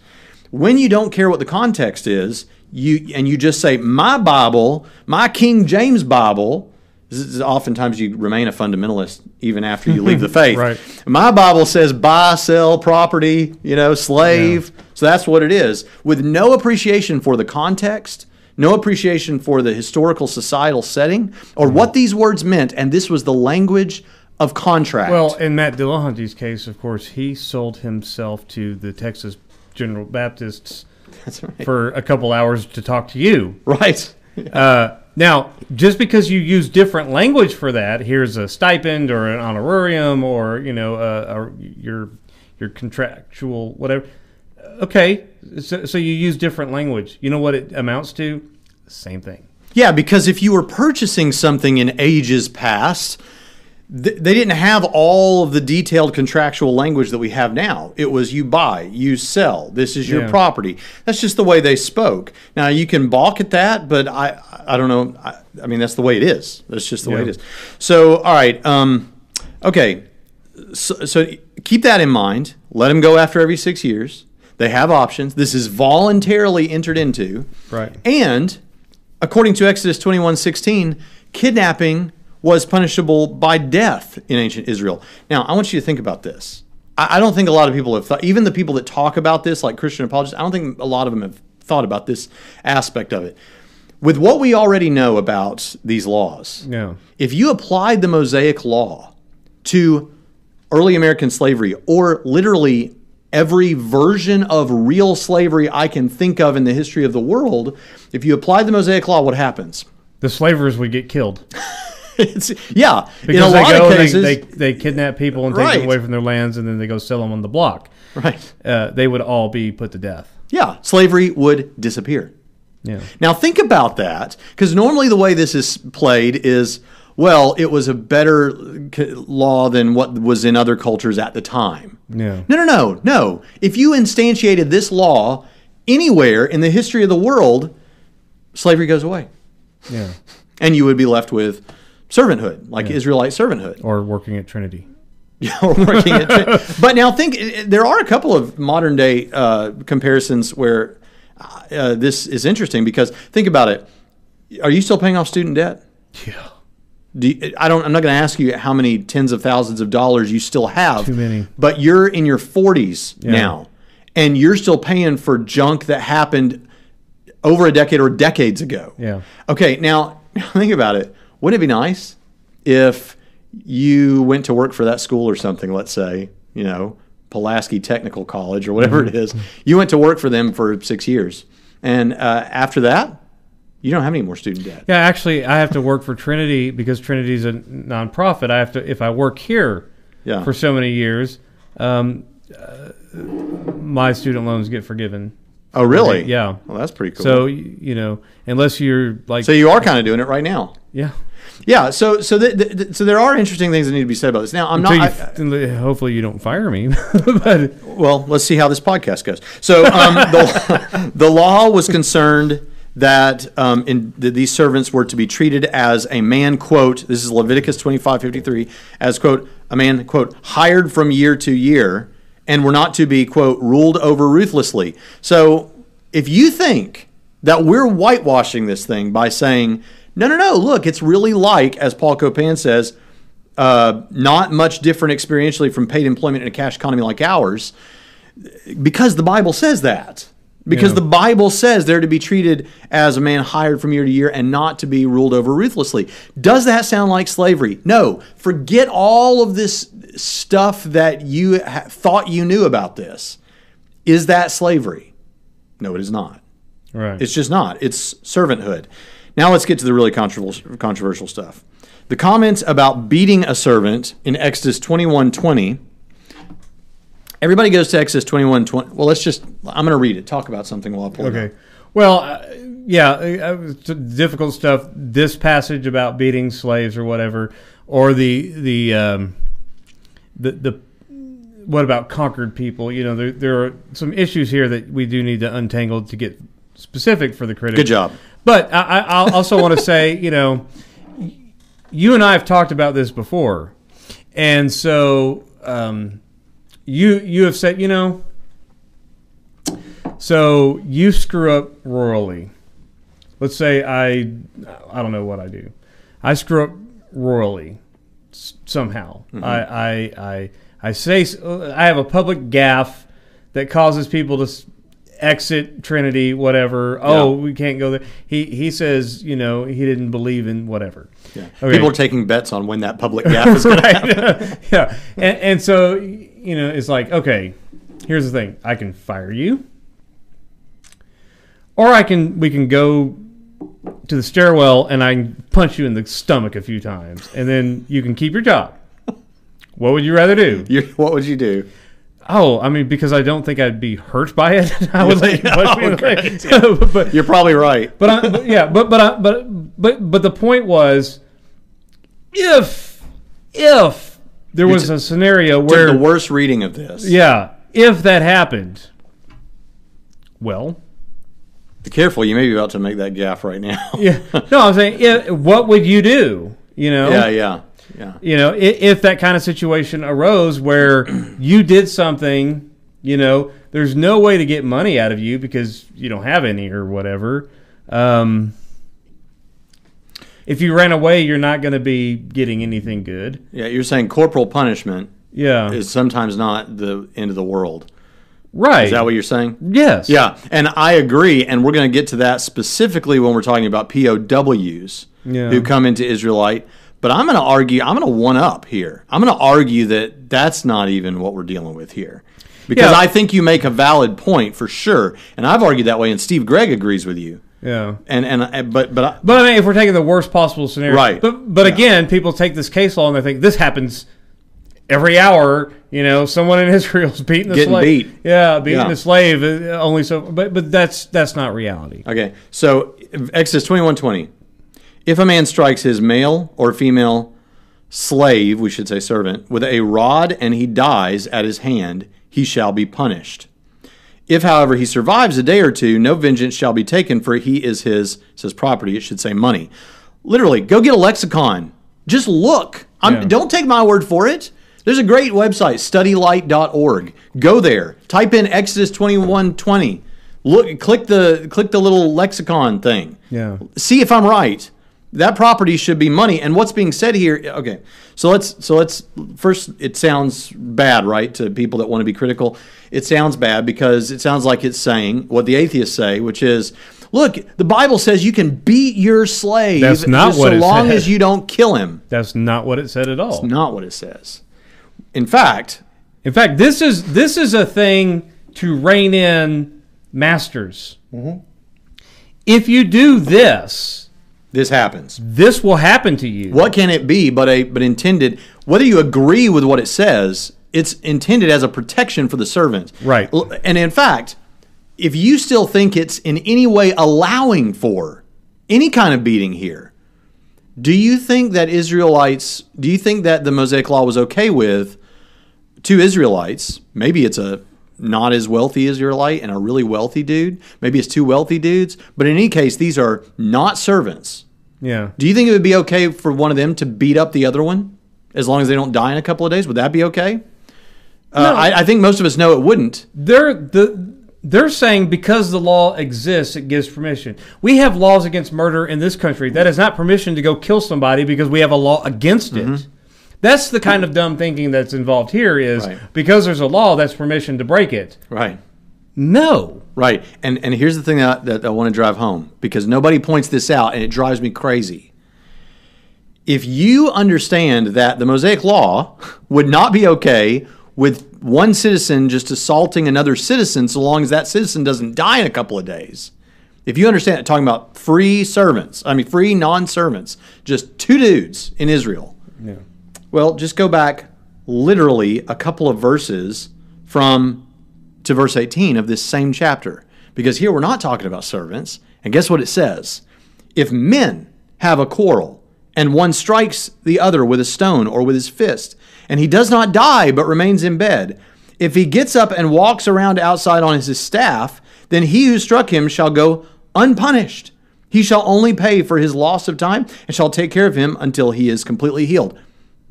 Speaker 1: When you don't care what the context is, you and you just say, My Bible, my King James Bible, this is oftentimes you remain a fundamentalist even after you leave the faith.
Speaker 6: Right.
Speaker 1: My Bible says buy, sell, property, you know, slave. So that's what it is. With no appreciation for the context, no appreciation for the historical societal setting or what these words meant. And this was the language of contract.
Speaker 6: Well, in Matt Dillahunty's case, of course, he sold himself to the Texas General Baptists
Speaker 1: right.
Speaker 6: for a couple hours to talk to you.
Speaker 1: right.
Speaker 6: Uh, now, just because you use different language for that, here's a stipend or an honorarium or you know uh, a, your your contractual whatever. Okay, so, so you use different language. You know what it amounts to? Same thing.
Speaker 1: Yeah, because if you were purchasing something in ages past, th- they didn't have all of the detailed contractual language that we have now. It was you buy, you sell, this is your
Speaker 6: Yeah.
Speaker 1: property. That's just the way they spoke. Now you can balk at that, but I I don't know. I, I mean that's the way it is. That's just the way it is. So all right, um, okay. So, so keep that in mind. Let them go after every six years. They have options. This is voluntarily entered into.
Speaker 6: Right.
Speaker 1: And according to Exodus 21 16, kidnapping was punishable by death in ancient Israel. Now, I want you to think about this. I, I don't think a lot of people have thought, even the people that talk about this, like Christian apologists, I don't think a lot of them have thought about this aspect of it. With what we already know about these laws,
Speaker 6: Yeah.
Speaker 1: if you applied the Mosaic law to early American slavery, or literally every version of real slavery I can think of in the history of the world, if you apply the Mosaic law, what happens?
Speaker 6: The slavers would get killed
Speaker 1: It's, yeah, in a
Speaker 6: because they
Speaker 1: lot
Speaker 6: go
Speaker 1: of cases,
Speaker 6: they, they they kidnap people and take
Speaker 1: Right.
Speaker 6: them away from their lands, and then they go sell them on the block.
Speaker 1: right?
Speaker 6: Uh, they would all be put to death.
Speaker 1: Yeah, slavery would disappear.
Speaker 6: Yeah.
Speaker 1: Now think about that, because normally the way this is played is, well, it was a better law than what was in other cultures at the time.
Speaker 6: Yeah.
Speaker 1: No, no, no, no. If you instantiated this law anywhere in the history of the world, slavery goes away.
Speaker 6: Yeah.
Speaker 1: And you would be left with servanthood, like Israelite servanthood.
Speaker 6: Or working at Trinity.
Speaker 1: or working at Trin- but now think uh, there are a couple of modern day uh, comparisons where uh, this is interesting because think about it. Are you still paying off student debt?
Speaker 6: Yeah.
Speaker 1: Do you, I don't. I'm not going to ask you how many tens of thousands of dollars you still have.
Speaker 6: Too many.
Speaker 1: But you're in your 40s now, and you're still paying for junk that happened over a decade or decades ago.
Speaker 6: Yeah.
Speaker 1: Okay. Now think about it. Wouldn't it be nice if you went to work for that school or something? Let's say you know Pulaski Technical College or whatever it is. You went to work for them for six years, and uh, after that, you don't have any more student debt.
Speaker 6: Yeah, actually, I have to work for Trinity because Trinity's a nonprofit. I have to if I work here
Speaker 1: Yeah.
Speaker 6: for so many years, um, uh, my student loans get forgiven.
Speaker 1: Oh, really?
Speaker 6: Yeah.
Speaker 1: Well, that's pretty cool.
Speaker 6: So you know, unless you're like,
Speaker 1: So you are kind of doing it right now.
Speaker 6: yeah,
Speaker 1: Yeah. So so th- th- th- so there are interesting things that need to be said about this. Now I'm
Speaker 6: until
Speaker 1: not.
Speaker 6: you,
Speaker 1: I-
Speaker 6: hopefully you don't fire me. but
Speaker 1: well, let's see how this podcast goes. So um, the the law was concerned that um, in, these servants were to be treated as a man quote. This is Leviticus twenty five fifty three as quote a man quote hired from year to year, and were not to be quote ruled over ruthlessly. So if you think that we're whitewashing this thing by saying no no no look it's really like as Paul Copan says uh, not much different experientially from paid employment in a cash economy like ours because the Bible says that. Because
Speaker 6: Yeah.
Speaker 1: the Bible says they're to be treated as a man hired from year to year and not to be ruled over ruthlessly. Does that sound like slavery? No. Forget all of this stuff that you ha- thought you knew about this. Is that slavery? No, it is not.
Speaker 6: right,
Speaker 1: It's just not. It's servanthood. Now let's get to the really controversial, controversial stuff. The comments about beating a servant in Exodus 21:20. Everybody goes to Exodus 21:20. Well, let's just I'm going to read it. Talk about something while I pull it
Speaker 6: okay.
Speaker 1: up.
Speaker 6: Well, uh, yeah, uh, uh, difficult stuff. This passage about beating slaves or whatever, or the the um, the the what about conquered people? You know, there there are some issues here that we do need to untangle to get specific for the critic.
Speaker 1: Good job.
Speaker 6: But I, I I also want to say, you know, you and I have talked about this before, and so um, you you have said, you know, so you screw up royally. Let's say I I don't know what I do. I screw up royally somehow. Mm-hmm. I, I I I say s- uh, I have a public gaffe that causes people to exit Trinity, whatever. Oh,
Speaker 1: Yeah.
Speaker 6: we can't go there. He he says, you know, he didn't believe in whatever.
Speaker 1: Yeah.
Speaker 6: Okay.
Speaker 1: People are taking bets on when that public gap is going to happen.
Speaker 6: yeah. And, and so, you know, it's like, okay, here's the thing. I can fire you. Or I can, we can go to the stairwell and I can punch you in the stomach a few times and then you can keep your job. What would you rather do?
Speaker 1: You, what would you do?
Speaker 6: Oh, I mean, because I don't think I'd be hurt by it. I would let you punch oh, me in the
Speaker 1: great,
Speaker 6: face. but,
Speaker 1: You're probably right.
Speaker 6: but, I, but yeah, but but I, but but but the point was, if if there was a scenario where
Speaker 1: the worst reading of this.
Speaker 6: yeah, if that happened, well,
Speaker 1: Be careful. You may be about to make that gaffe right now.
Speaker 6: yeah, no, I'm saying, yeah, what would you do? You know,
Speaker 1: yeah, yeah, yeah.
Speaker 6: you know, if, if that kind of situation arose where you did something, you know, there's no way to get money out of you because you don't have any or whatever. Um, if you ran away, you're not going to be getting anything good.
Speaker 1: Yeah, you're saying corporal punishment
Speaker 6: Yeah,
Speaker 1: is sometimes not the end of the world.
Speaker 6: right.
Speaker 1: Is that what you're saying?
Speaker 6: yes.
Speaker 1: Yeah, and I agree, and we're going to get to that specifically when we're talking about POWs
Speaker 6: Yeah.
Speaker 1: who come into Israelite. But I'm going to argue, I'm going to one up here. I'm going to argue that that's not even what we're dealing with here. Because
Speaker 6: Yeah.
Speaker 1: I think you make a valid point for sure, and I've argued that way, and Steve Gregg agrees with you.
Speaker 6: Yeah.
Speaker 1: And and uh, but but I,
Speaker 6: But I mean, if we're taking the worst possible scenario,
Speaker 1: Right.
Speaker 6: But but again, people take this case law and they think this happens every hour. You know, someone in Israel's beating a
Speaker 1: Getting
Speaker 6: slave.
Speaker 1: beat.
Speaker 6: Yeah, beating
Speaker 1: Yeah.
Speaker 6: a slave. uh, Only so. But but that's that's not reality.
Speaker 1: Okay, so Exodus twenty one twenty. If a man strikes his male or female slave, we should say servant, with a rod and he dies at his hand, he shall be punished. If, however, he survives a day or two, no vengeance shall be taken, for he is his, says property, it should say money. Literally, go get a lexicon. Just look. I'm,
Speaker 6: Yeah.
Speaker 1: Don't take my word for it. There's a great website, studylight.org. Go there. Type in Exodus 21:20. Look click the click the little lexicon thing.
Speaker 6: Yeah.
Speaker 1: See if I'm right. That property should be money. And what's being said here okay. So let's so let's first it sounds bad, right, to people that want to be critical. It sounds bad because it sounds like it's saying what the atheists say, which is Look, the Bible says you can beat your slave
Speaker 6: That's not
Speaker 1: just
Speaker 6: what
Speaker 1: so long
Speaker 6: said.
Speaker 1: as you don't kill him.
Speaker 6: That's not what it said at all.
Speaker 1: Not what it says. In fact,
Speaker 6: In fact, this is this is a thing to rein in masters. Mm-hmm. If you do this,
Speaker 1: this happens.
Speaker 6: this will happen to you.
Speaker 1: What can it be but a but intended whether you agree with what it says, it's intended as a protection for the servant.
Speaker 6: Right.
Speaker 1: And in fact, if you still think it's in any way allowing for any kind of beating here, do you think that Israelites, do you think that the Mosaic Law was okay with two Israelites? Maybe it's a not as wealthy Israelite and a really wealthy dude. Maybe it's two wealthy dudes. But in any case, these are not servants.
Speaker 6: Yeah.
Speaker 1: Do you think it would be okay for one of them to beat up the other one as long as they don't die in a couple of days? Would that be okay? Uh, I, I think most of us know it wouldn't.
Speaker 6: They're the they're saying because the law exists, it gives permission. We have laws against murder in this country. That is not permission to go kill somebody because we have a law against it. That's the kind of dumb thinking that's involved here is
Speaker 1: Right.
Speaker 6: because there's a law, that's permission to break it.
Speaker 1: Right.
Speaker 6: No.
Speaker 1: Right. And and here's the thing that, that I want to drive home because nobody points this out and it drives me crazy. If you understand that the Mosaic Law would not be okay with one citizen just assaulting another citizen so long as that citizen doesn't die in a couple of days. If you understand it, talking about free servants, I mean free non-servants, just two dudes in Israel.
Speaker 6: Yeah.
Speaker 1: Well, just go back literally a couple of verses from to verse 18 of this same chapter. Because here we're not talking about servants. And guess what it says? If men have a quarrel, and one strikes the other with a stone or with his fist, and he does not die but remains in bed, if he gets up and walks around outside on his staff, then he who struck him shall go unpunished. He shall only pay for his loss of time and shall take care of him until he is completely healed.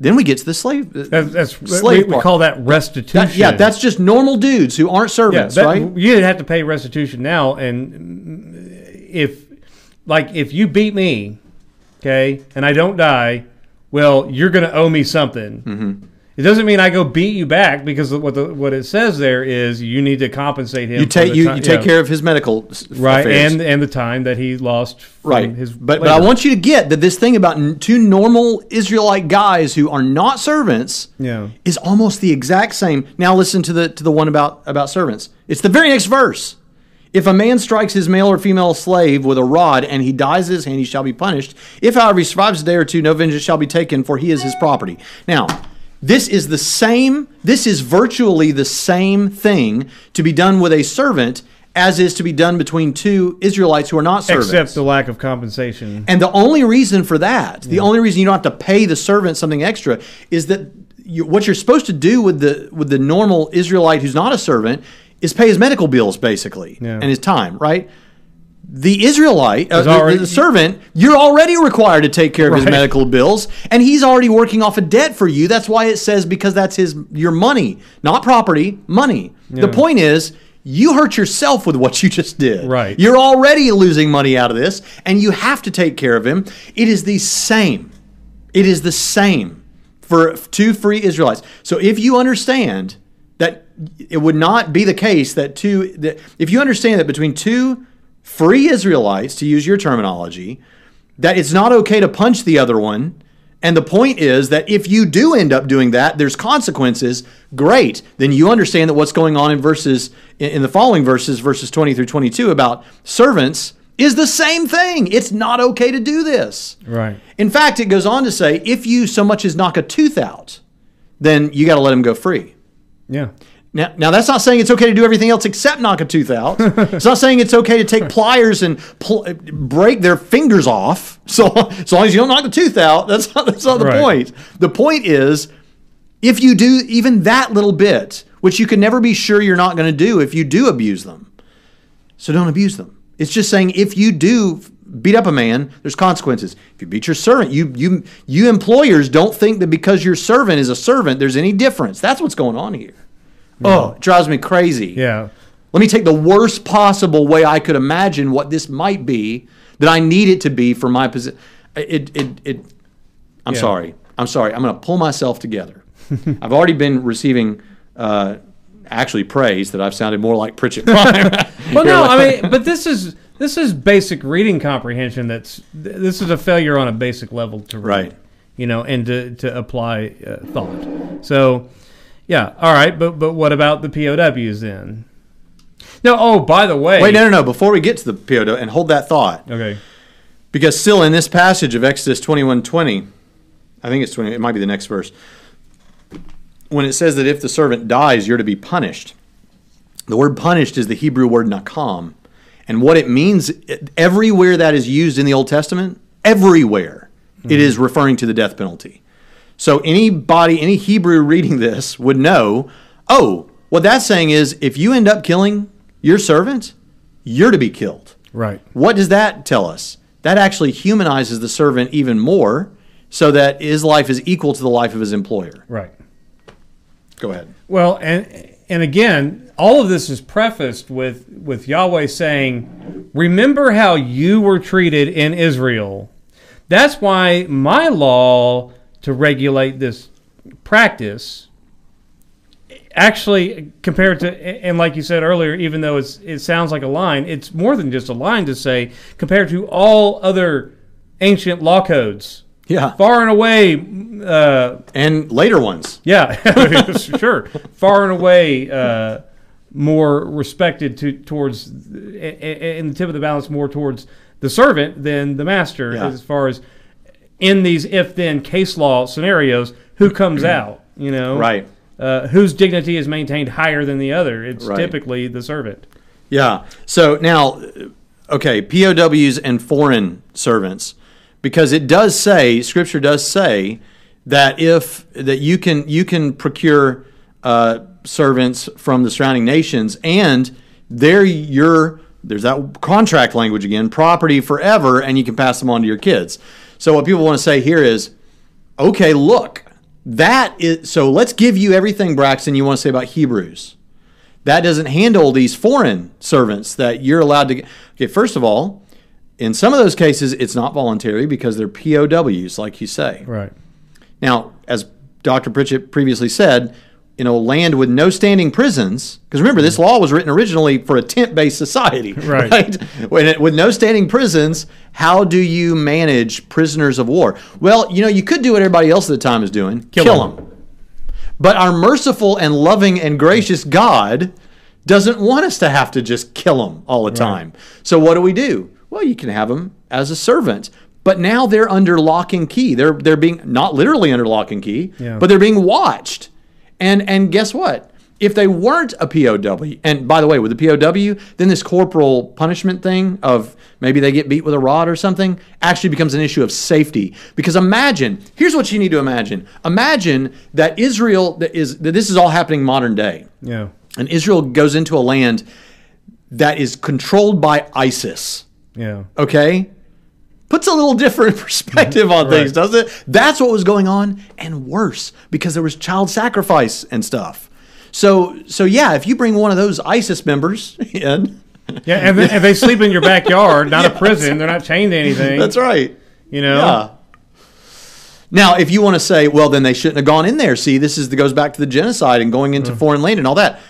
Speaker 1: Then we get to the slave.
Speaker 6: That's, that's we,
Speaker 1: slave
Speaker 6: we
Speaker 1: part.
Speaker 6: call that restitution.
Speaker 1: That- yeah, that's just normal dudes who aren't
Speaker 6: yeah,
Speaker 1: servants,
Speaker 6: that-
Speaker 1: right?
Speaker 6: You'd have to pay restitution now, and if like if you beat me, okay, and I don't die, well, you're going to owe me something.
Speaker 1: Mm-hmm.
Speaker 6: It doesn't mean I go beat you back because what the what it says there is you need to compensate him.
Speaker 1: You take you,
Speaker 6: ti-
Speaker 1: you take
Speaker 6: yeah.
Speaker 1: care of his medical
Speaker 6: right
Speaker 1: affairs.
Speaker 6: and and the time that he lost
Speaker 1: right.
Speaker 6: his
Speaker 1: but but I want you to get that this thing about two normal Israelite guys who are not servants
Speaker 6: Yeah.
Speaker 1: is almost the exact same. Now listen to the to the one about about servants. It's the very next verse. If a man strikes his male or female slave with a rod and he dies in his hand, he shall be punished. If, however, he survives a day or two, no vengeance shall be taken, for he is his property. Now, this is the same, this is virtually the same thing to be done with a servant as is to be done between two Israelites who are not servants.
Speaker 6: except the lack of compensation.
Speaker 1: And the only reason for that, the only reason you don't have to pay the servant something extra, is that you, what you're supposed to do with the with the normal Israelite who's not a servant is pay his medical bills basically
Speaker 6: Yeah.
Speaker 1: and his time, right? The Israelite, uh, the-
Speaker 6: already-
Speaker 1: the, servant, you're already required to take care of his medical bills, and he's already working off a debt for you. That's why it says because that's his your money, not property, money. The point is, you hurt yourself with what you just did.
Speaker 6: Right.
Speaker 1: You're already losing money out of this, and you have to take care of him. It is the same. It is the same for two free Israelites. So if you understand that it would not be the case that two, that if you understand that between two free Israelites, to use your terminology, that it's not okay to punch the other one. And the point is that if you do end up doing that, there's consequences. Great. Then you understand that what's going on in verses in the following verses, verses 20 through 22 about servants is the same thing. It's not okay to do this.
Speaker 6: Right.
Speaker 1: In fact, it goes on to say if you so much as knock a tooth out, then you got to let him go free.
Speaker 6: Yeah.
Speaker 1: Now, now that's not saying it's okay to do everything else except knock a tooth out. it's not saying it's okay to take pliers and pl- break their fingers off. So, as long as you don't knock the tooth out, that's not, that's not the
Speaker 6: Right.
Speaker 1: point. The point is, if you do even that little bit, which you can never be sure you're not going to do if you do abuse them, so don't abuse them. It's just saying if you do beat up a man, there's consequences. If you beat your servant, you you you employers don't think that because your servant is a servant, there's any difference. That's what's going on here. Oh, it drives me crazy.
Speaker 6: Yeah.
Speaker 1: Let me take the worst possible way I could imagine what this might be that I need it to be for my position. It, it, it, I'm
Speaker 6: Yeah.
Speaker 1: sorry. I'm sorry. I'm going to pull myself together. I've already been receiving uh, actually praise that I've sounded more like Pritchett Prime.
Speaker 6: Well, no, I mean, but this is this is basic reading comprehension. That's this is a failure on a basic level to read,
Speaker 1: Right.
Speaker 6: You know, and to to apply uh, thought. So, yeah, all right. But but what about the POWs then? No. Oh, by the way.
Speaker 1: Wait, no, no, no. Before we get to the POW, and hold that thought.
Speaker 6: Okay.
Speaker 1: Because still in this passage of Exodus 21:20, I think it's 20, it might be the next verse. When it says that if the servant dies, you're to be punished. The word punished is the Hebrew word nakam. And what it means everywhere that is used in the Old Testament, everywhere it mm-hmm. is referring to the death penalty. So anybody, any Hebrew reading this would know, oh, what that's saying is if you end up killing your servant, you're to be killed.
Speaker 6: Right.
Speaker 1: What does that tell us? That actually humanizes the servant even more so that his life is equal to the life of his employer.
Speaker 6: Right.
Speaker 1: Go ahead.
Speaker 6: Well, and and again, all of this is prefaced with with Yahweh saying, "Remember how you were treated in Israel. That's why my law to regulate this practice actually compared to and like you said earlier even though it's it sounds like a line it's more than just a line to say compared to all other ancient law codes
Speaker 1: Yeah.
Speaker 6: far and away uh,
Speaker 1: And later ones.
Speaker 6: yeah, sure. Far and away uh, more respected to towards in the tip of the balance more towards the servant than the master
Speaker 1: Yeah.
Speaker 6: as far as in these if then case law scenarios who comes out you know
Speaker 1: Right.
Speaker 6: uh, whose dignity is maintained higher than the other it's
Speaker 1: Right.
Speaker 6: typically the servant
Speaker 1: Yeah. So now, okay, POWs and foreign servants, because it does say, Scripture does say that if that you can you can procure uh, servants from the surrounding nations, and they're your there's that contract language again, property forever, and you can pass them on to your kids. So what people want to say here is, okay, look, that is so. Let's give you everything, Braxton. You want to say about Hebrews that doesn't handle these foreign servants that you're allowed to. Okay, first of all, in some of those cases, it's not voluntary because they're POWs, like you say.
Speaker 6: right
Speaker 1: Now, as Dr. Pritchett previously said, in a land with no standing prisons, because remember, this law was written originally for a tent based society,
Speaker 6: Right.
Speaker 1: When it, with no standing prisons, how do you manage prisoners of war? Well, you know, you could do what everybody else at the time is doing kill them. But our merciful and loving and gracious God doesn't want us to have to just kill them all the time. So what do we do? Well, you can have them as a servant. But now they're under lock and key. They're they're being not literally under lock and key,
Speaker 6: Yeah.
Speaker 1: but they're being watched. And and guess what? If they weren't a POW, and by the way, with a POW, then this corporal punishment thing of maybe they get beat with a rod or something actually becomes an issue of safety. Because imagine, here's what you need to imagine. Imagine that Israel that is that this is all happening modern day.
Speaker 6: yeah
Speaker 1: And Israel goes into a land that is controlled by ISIS
Speaker 6: yeah
Speaker 1: okay puts a little different perspective on things doesn't it? That's what was going on and worse because there was child sacrifice and stuff. So so yeah if you bring one of those isis members in
Speaker 6: yeah and, they- and they sleep in your backyard not a prison they're not chained to anything.
Speaker 1: That's right.
Speaker 6: You know?
Speaker 1: Yeah. Now if you want to say well then they shouldn't have gone in there. See this is the goes back to the genocide and going into mm. foreign land and all that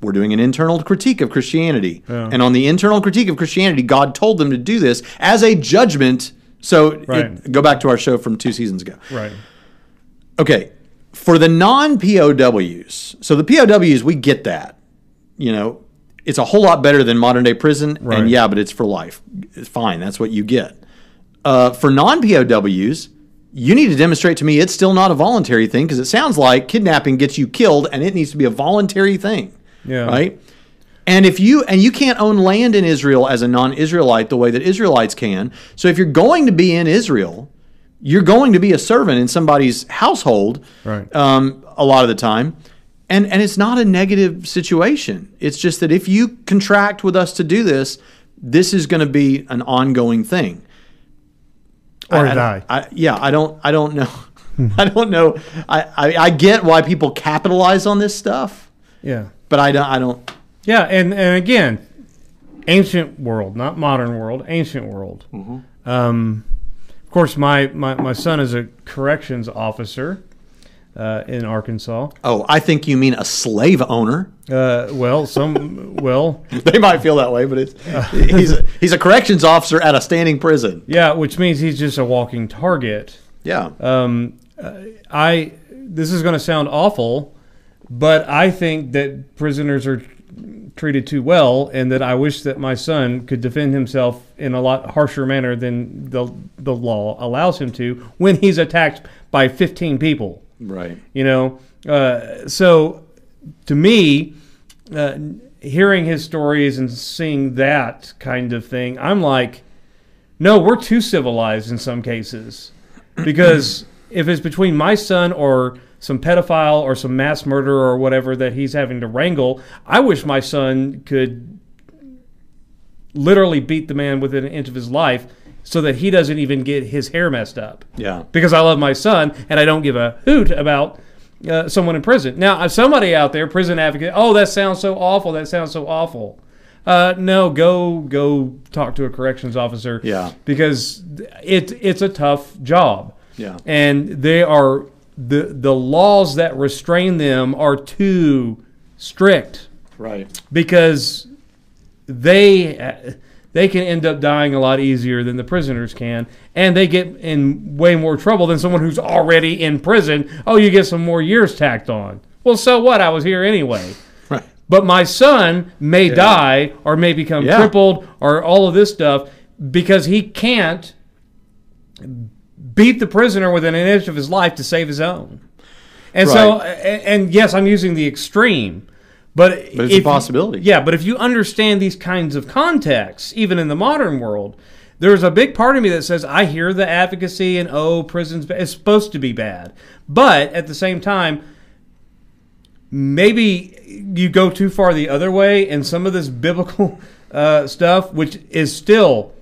Speaker 1: we're doing an internal critique of Christianity. And on the internal critique of Christianity, God told them to do this as a judgment. So it- go back to our show from two seasons ago.
Speaker 6: right
Speaker 1: Okay, for the non POWs, so the POWs, we get that. You know, it's a whole lot better than modern day prison,
Speaker 6: Right.
Speaker 1: and yeah, but it's for life. It's fine, that's what you get. Uh, for non POWs, you need to demonstrate to me it's still not a voluntary thing because it sounds like kidnapping gets you killed, and it needs to be a voluntary thing.
Speaker 6: Yeah.
Speaker 1: Right. And if you and you can't own land in Israel as a non-Israelite the way that Israelites can. So if you're going to be in Israel, you're going to be a servant in somebody's household
Speaker 6: Right.
Speaker 1: um, a lot of the time. And, and it's not a negative situation. It's just that if you contract with us to do this, this is going to be an ongoing thing.
Speaker 6: Or
Speaker 1: I, I
Speaker 6: die.
Speaker 1: don't- I, yeah, I don't. I don't know. I don't know. I, I I get why people capitalize on this stuff,
Speaker 6: Yeah.
Speaker 1: But I don't. I don't.
Speaker 6: Yeah, and, and again, ancient world, not modern world, ancient world. Um, of course, my, my, my son is a corrections officer uh, in Arkansas.
Speaker 1: Oh, I think you mean a slave owner.
Speaker 6: Uh, well, some well,
Speaker 1: They might feel that way, but it's he's a, he's a corrections officer at a standing prison.
Speaker 6: yeah, which means he's just a walking target.
Speaker 1: Yeah.
Speaker 6: Um, I this is going to sound awful, but I think that prisoners are treated too well, and that I wish that my son could defend himself in a lot harsher manner than the the law allows him to when he's attacked by 15 people.
Speaker 1: right.
Speaker 6: You know, uh, so to me, uh, hearing his stories and seeing that kind of thing, I'm like, no, we're too civilized in some cases. Because if it's between my son or some pedophile or some mass murderer or whatever that he's having to wrangle, I wish my son could literally beat the man within an inch of his life so that he doesn't even get his hair messed up
Speaker 1: Yeah.
Speaker 6: because I love my son and I don't give a hoot about uh, someone in prison. Now, if somebody out there, prison advocate, oh, that sounds so awful. That sounds so awful. Uh, no, go go talk to a corrections officer.
Speaker 1: Yeah.
Speaker 6: because it it's a tough job.
Speaker 1: Yeah.
Speaker 6: and they are the the laws that restrain them are too strict
Speaker 1: Right.
Speaker 6: because they they can end up dying a lot easier than the prisoners can, and they get in way more trouble than someone who's already in prison. Oh, you get some more years tacked on. Well, so what? I was here anyway.
Speaker 1: Right.
Speaker 6: But my son may die or may become
Speaker 1: Yeah.
Speaker 6: crippled or all of this stuff because he can't beat the prisoner within an inch of his life to save his own. And so,
Speaker 1: Right.
Speaker 6: and, and yes, I'm using the extreme, but,
Speaker 1: But it's a
Speaker 6: if you-
Speaker 1: possibility.
Speaker 6: yeah, but if you understand these kinds of contexts, even in the modern world, there's a big part of me that says I hear the advocacy and oh, prisons it's supposed to be bad, but at the same time, maybe you go too far the other way, and some of this biblical uh, stuff, which is still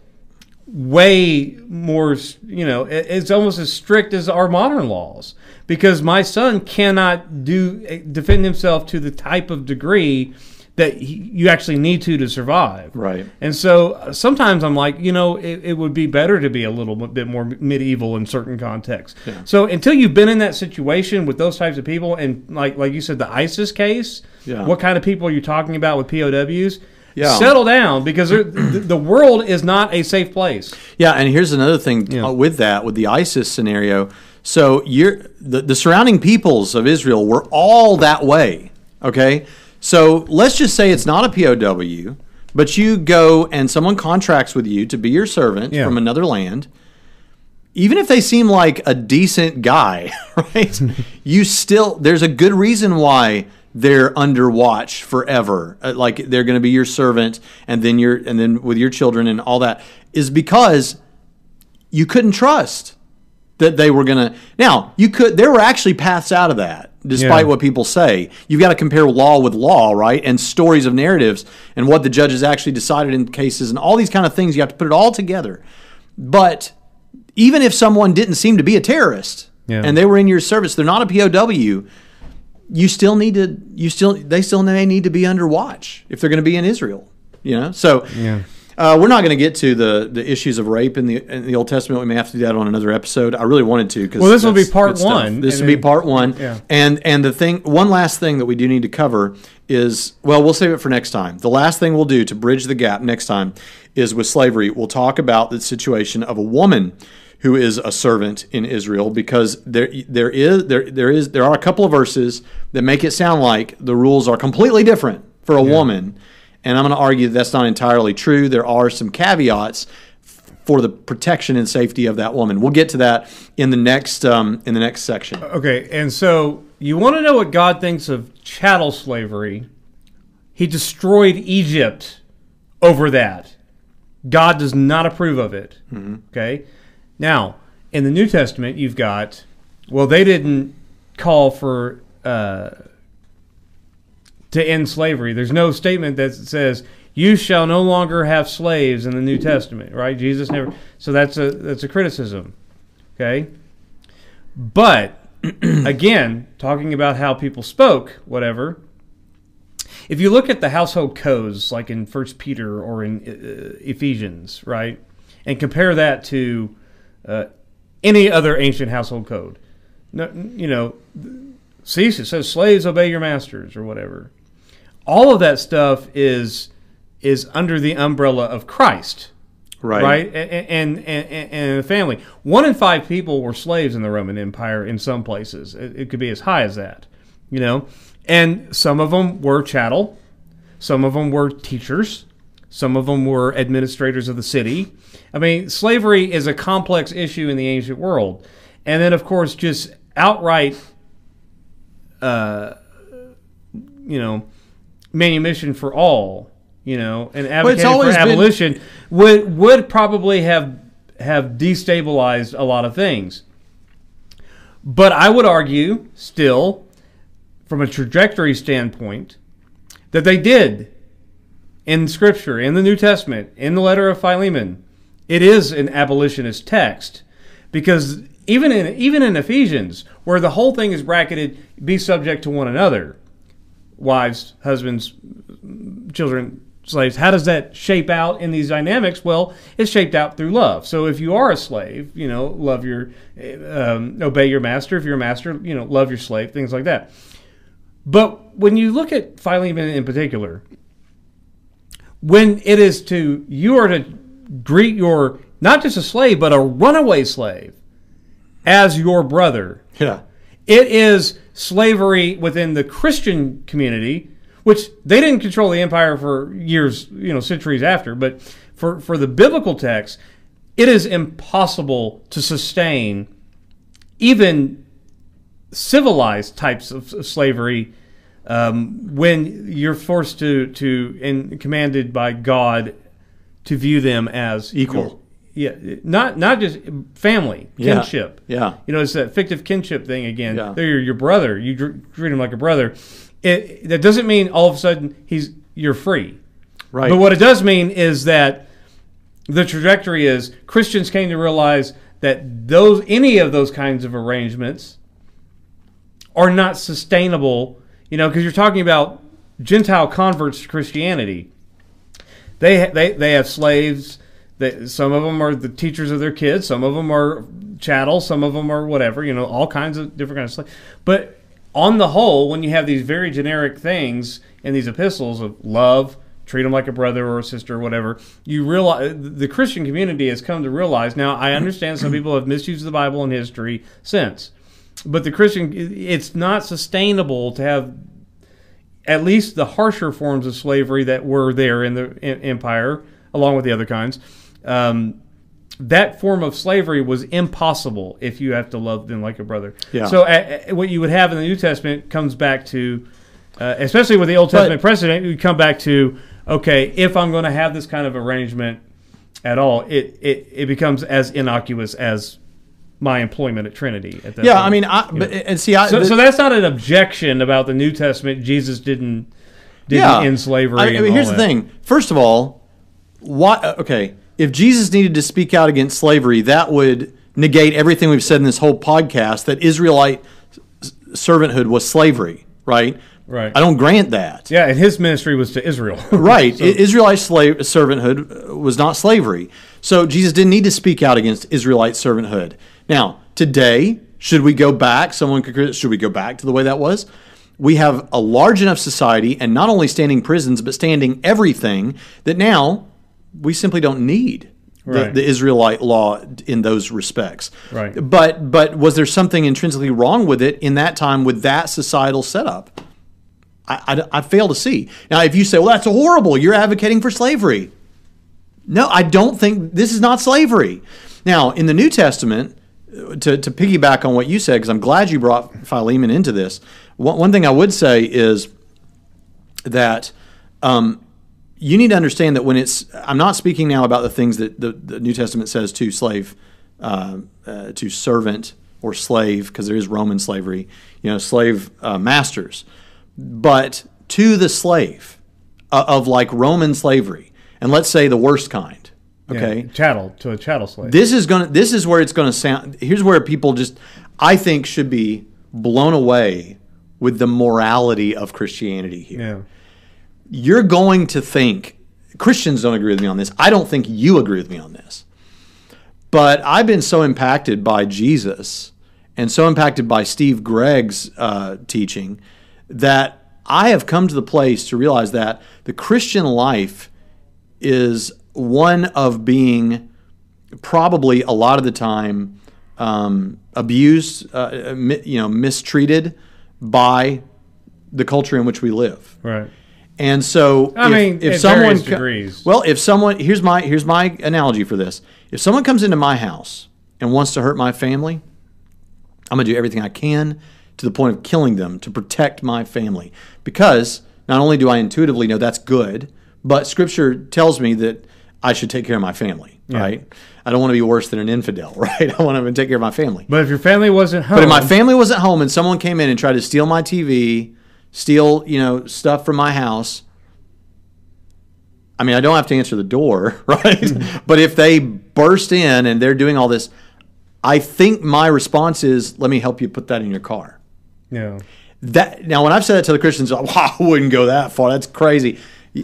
Speaker 6: way more, you know, it's almost as strict as our modern laws. Because my son cannot do defend himself to the type of degree that he, you actually need to to survive.
Speaker 1: Right.
Speaker 6: And so uh, sometimes I'm like, you know, it, it would be better to be a little bit more medieval in certain contexts. So until you've been in that situation with those types of people, and like like you said, the ISIS case,
Speaker 1: Yeah.
Speaker 6: what kind of people are you talking about with POWs?
Speaker 1: Yeah.
Speaker 6: Settle down because the, the world is not a safe place.
Speaker 1: Yeah, and here's another thing
Speaker 6: Yeah.
Speaker 1: uh, with that, with the ISIS scenario. So you're the, the surrounding peoples of Israel were all that way. Okay, so let's just say it's not a POW, but you go and someone contracts with you to be your servant
Speaker 6: Yeah.
Speaker 1: from another land. Even if they seem like a decent guy, right? you still there's a good reason why they're under watch forever. Uh, Like they're going to be your servant, and then your and then with your children and all that is because you couldn't trust that they were going to. Now, you could there were actually paths out of that despite
Speaker 6: Yeah.
Speaker 1: what people say. You've got to compare law with law, right? And stories of narratives and what the judges actually decided in cases and all these kind of things. You have to put it all together. But even if someone didn't seem to be a terrorist
Speaker 6: Yeah.
Speaker 1: and they were in your service, they're not a POW. You still need to. You still. They still may need to be under watch if they're going to be in Israel. You know. So.
Speaker 6: Yeah.
Speaker 1: Uh, we're not going to get to the, the issues of rape in the in the Old Testament. We may have to do that on another episode. I really wanted to because
Speaker 6: Well, this will be part one,
Speaker 1: This will be part one.
Speaker 6: Yeah.
Speaker 1: And and the thing, one last thing that we do need to cover is well, we'll save it for next time. The last thing we'll do to bridge the gap next time is with slavery. We'll talk about the situation of a woman who is a servant in Israel because there there is there there is there are a couple of verses that make it sound like the rules are completely different for a woman. And I'm going to argue that that's not entirely true. There are some caveats for the protection and safety of that woman. We'll get to that in the next um, in the next section.
Speaker 6: Okay, and so you want to know what God thinks of chattel slavery? He destroyed Egypt over that. God does not approve of it. Okay? Now, in the New Testament, you've got, well, they didn't call for uh, to end slavery. There's no statement that says You shall no longer have slaves in the New Testament, right? Jesus never. So that's a that's a criticism. Okay, but again, talking about how people spoke, whatever. If you look at the household codes, like in First Peter or in uh, Ephesians, right, and compare that to uh, any other ancient household code, no, you know, cease it says slaves obey your masters or whatever. All of that stuff is is under the umbrella of Christ,
Speaker 1: Right.
Speaker 6: right? And and, and and the family. One in five people were slaves in the Roman Empire. In some places, it, it could be as high as that. You know, and some of them were chattel, some of them were teachers, some of them were administrators of the city. I mean, slavery is a complex issue in the ancient world, and then of course just outright, uh, you know, manumission for all. You know, and advocating for
Speaker 1: always been-
Speaker 6: abolition would would probably have have destabilized a lot of things. But I would argue still, from a trajectory standpoint, that they did in Scripture, in the New Testament, in the letter of Philemon. It is an abolitionist text because even in even in Ephesians, where the whole thing is bracketed, be subject to one another, wives, husbands, children, slaves. How does that shape out in these dynamics? Well, it's shaped out through love. So if you are a slave, you know, love your, um, obey your master. If you're a master, you know, love your slave. Things like that. But when you look at Philemon in particular, when it is to you are to greet your not just a slave but a runaway slave as your brother.
Speaker 1: Yeah.
Speaker 6: It is slavery within the Christian community, which they didn't control the empire for years, you know, centuries after. But for, for the biblical text, it is impossible to sustain even civilized types of, of slavery um, when you're forced to to and commanded by God to view them as
Speaker 1: Equal.
Speaker 6: yeah, not not just family
Speaker 1: Yeah.
Speaker 6: kinship.
Speaker 1: Yeah.
Speaker 6: You know, it's that fictive kinship thing again.
Speaker 1: Yeah.
Speaker 6: They're your, your brother. You dr- treat him like a brother. It, that doesn't mean all of a sudden he's you're free.
Speaker 1: Right.
Speaker 6: But what it does mean is that the trajectory is Christians came to realize that those any of those kinds of arrangements are not sustainable. You know, because you're talking about Gentile converts to Christianity. They they they have slaves. That some of them are the teachers of their kids. Some of them are chattel. Some of them are whatever. You know, all kinds of different kinds of slaves. But on the whole, when you have these very generic things in these epistles of love, treat them like a brother or a sister or whatever, you realize the Christian community has come to realize. Now, I understand some people have misused the Bible in history since, but the Christian, it's not sustainable to have at least the harsher forms of slavery that were there in the empire, along with the other kinds. Um, that form of slavery was impossible if you have to love them like a brother.
Speaker 1: Yeah.
Speaker 6: So uh, what you would have in the New Testament comes back to, uh, especially with the Old Testament precedent, you come back to okay, if I'm going to have this kind of arrangement at all, it, it it becomes as innocuous as my employment at Trinity. At that
Speaker 1: Yeah,
Speaker 6: point.
Speaker 1: I mean, I, but, and see, I,
Speaker 6: So,
Speaker 1: the-
Speaker 6: so that's not an objection about the New Testament. Jesus didn't didn't
Speaker 1: yeah.
Speaker 6: end slavery.
Speaker 1: I, I mean, here's the thing. First of all, why? uh, Okay, if Jesus needed to speak out against slavery, that would negate everything we've said in this whole podcast that Israelite servanthood was slavery, right?
Speaker 6: Right.
Speaker 1: I don't grant that.
Speaker 6: Yeah, and his ministry was to Israel.
Speaker 1: Right. I- Israelite slave servanthood uh, was not slavery. So Jesus didn't need to speak out against Israelite servanthood. Now, today, should we go back? Someone could should we go back to the way that was? We have a large enough society and not only standing prisons but standing everything that now we simply don't need the,
Speaker 6: Right.
Speaker 1: the Israelite law in those respects.
Speaker 6: Right.
Speaker 1: But but was there something intrinsically wrong with it in that time with that societal setup? I, I, I fail to see. Now, if you say, well, that's horrible, you're advocating for slavery. No, I don't think this is not slavery. Now, in the New Testament, to, to piggyback on what you said, because I'm glad you brought Philemon into this, one, one thing I would say is that um, you need to understand that when it's, I'm not speaking now about the things that the, the New Testament says to slave, uh, uh, to servant or slave, because there is Roman slavery, you know, slave uh, masters. But to the slave, uh, of like Roman slavery, and let's say the worst kind.
Speaker 6: Yeah,
Speaker 1: Okay,
Speaker 6: chattel to a chattel slave.
Speaker 1: this is gonna. This is where it's gonna sound. Here's where people just, I think, should be blown away with the morality of Christianity here
Speaker 6: yeah.
Speaker 1: you're going to think Christians don't agree with me on this. I don't think you agree with me on this. But I've been so impacted by Jesus and so impacted by Steve Gregg's uh, teaching that I have come to the place to realize that the Christian life is one of being probably a lot of the time um, abused, uh, mi- you know, mistreated by the culture in which we live.
Speaker 6: Right.
Speaker 1: And so,
Speaker 6: I
Speaker 1: if,
Speaker 6: mean,
Speaker 1: if someone, co-
Speaker 6: degrees.
Speaker 1: well, if someone, here's my here's my analogy for this. If someone comes into my house and wants to hurt my family, I'm gonna do everything I can to the point of killing them to protect my family. Because not only do I intuitively know that's good, but Scripture tells me that I should take care of my family. Right? I don't want to be worse than an infidel. Right? I want to take care of my family.
Speaker 6: But if your family wasn't home,
Speaker 1: But if my family wasn't home and someone came in and tried to steal my TV, steal, you know, stuff from my house, I mean, I don't have to answer the door, right? Mm-hmm. but if they burst in and they're doing all this, I think my response is, "Let me help you put that in your car."
Speaker 6: yeah.
Speaker 1: That now, when I've said that to the Christians, wow, I wouldn't go that far. That's crazy.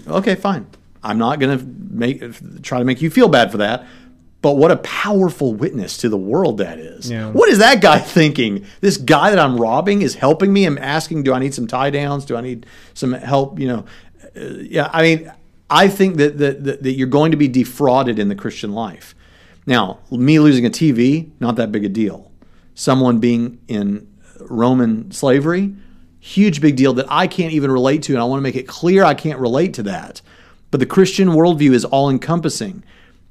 Speaker 1: Okay, fine. I'm not going to make try to make you feel bad for that. But what a powerful witness to the world that is.
Speaker 6: Yeah.
Speaker 1: What is that guy thinking? This guy that I'm robbing is helping me. I'm asking, do I need some tie downs? Do I need some help? You know, uh, yeah. I mean, I think that, that that that you're going to be defrauded in the Christian life. Now, me losing a TV, not that big a deal. Someone being in Roman slavery, huge big deal that I can't even relate to. And I want to make it clear I can't relate to that. But the Christian worldview is all encompassing.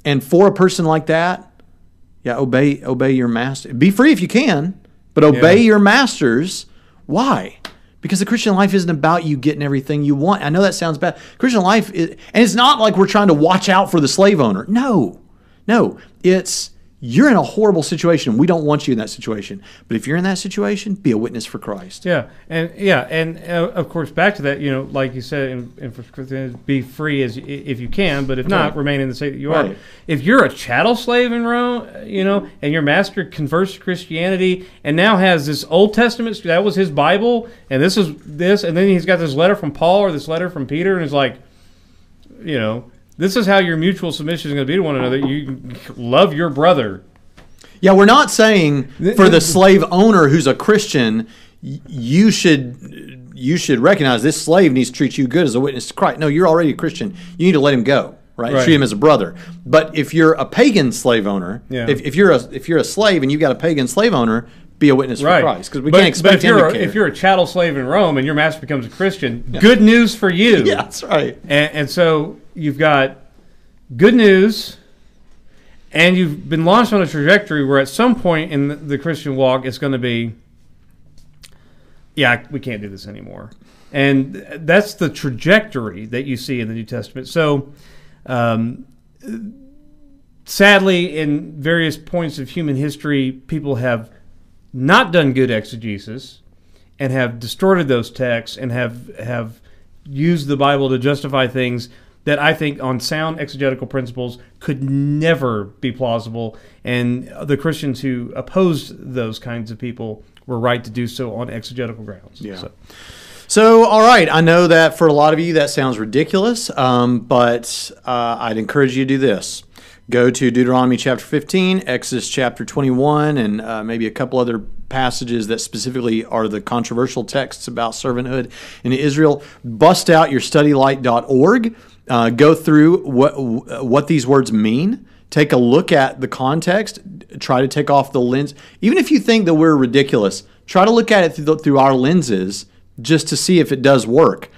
Speaker 1: And for a person like that, yeah, obey obey your master. Be free if you can, but obey
Speaker 6: Yeah.
Speaker 1: your masters. Why? Because the Christian life isn't about you getting everything you want. I know that sounds bad. Christian life is, and it's not like we're trying to watch out for the slave owner. No. No. It's you're in a horrible situation. We don't want you in that situation. But if you're in that situation, be a witness for Christ.
Speaker 6: Yeah, and yeah, and uh, of course, back to that, you know, like you said in, in 1 Corinthians, be free as if you can, but if not,
Speaker 1: Right.
Speaker 6: remain in the state that you are. If you're a chattel slave in Rome, uh, you know, and your master converts to Christianity and now has this Old Testament, that was his Bible, and this is this, and then he's got this letter from Paul or this letter from Peter, and it's like, you know, this is how your mutual submission is going to be to one another. You love your brother.
Speaker 1: Yeah, we're not saying for the slave owner who's a Christian, you should you should recognize this slave needs to treat you good as a witness to Christ. No, you're already a Christian. You need to let him go, right?
Speaker 6: Right.
Speaker 1: Treat him as a brother. But if you're a pagan slave owner,
Speaker 6: Yeah.
Speaker 1: if, if you're a if you're a slave and you've got a pagan slave owner, be a witness
Speaker 6: Right,
Speaker 1: for Christ because we
Speaker 6: but,
Speaker 1: can't expect
Speaker 6: but if
Speaker 1: him
Speaker 6: you're
Speaker 1: to
Speaker 6: a, if you're a chattel slave in Rome and your master becomes a Christian, good news for you.
Speaker 1: yeah, that's right.
Speaker 6: And, and so you've got good news, and you've been launched on a trajectory where at some point in the, the Christian walk, it's going to be, yeah, we can't do this anymore. And that's the trajectory that you see in the New Testament. So, um, sadly, in various points of human history, people have not done good exegesis and have distorted those texts and have have used the Bible to justify things that I think, on sound exegetical principles, could never be plausible. And the Christians who opposed those kinds of people were right to do so on exegetical grounds.
Speaker 1: Yeah.
Speaker 6: So-
Speaker 1: So, all right, I know that for a lot of you that sounds ridiculous, um, but uh, I'd encourage you to do this. Go to Deuteronomy chapter 15, Exodus chapter 21, and uh, maybe a couple other passages that specifically are the controversial texts about servanthood in Israel. Bust out your studylight.org. Uh, go through what what these words mean. Take a look at the context. Try to take off the lens. Even if you think that we're ridiculous, try to look at it through, the, through our lenses just to see if it does work.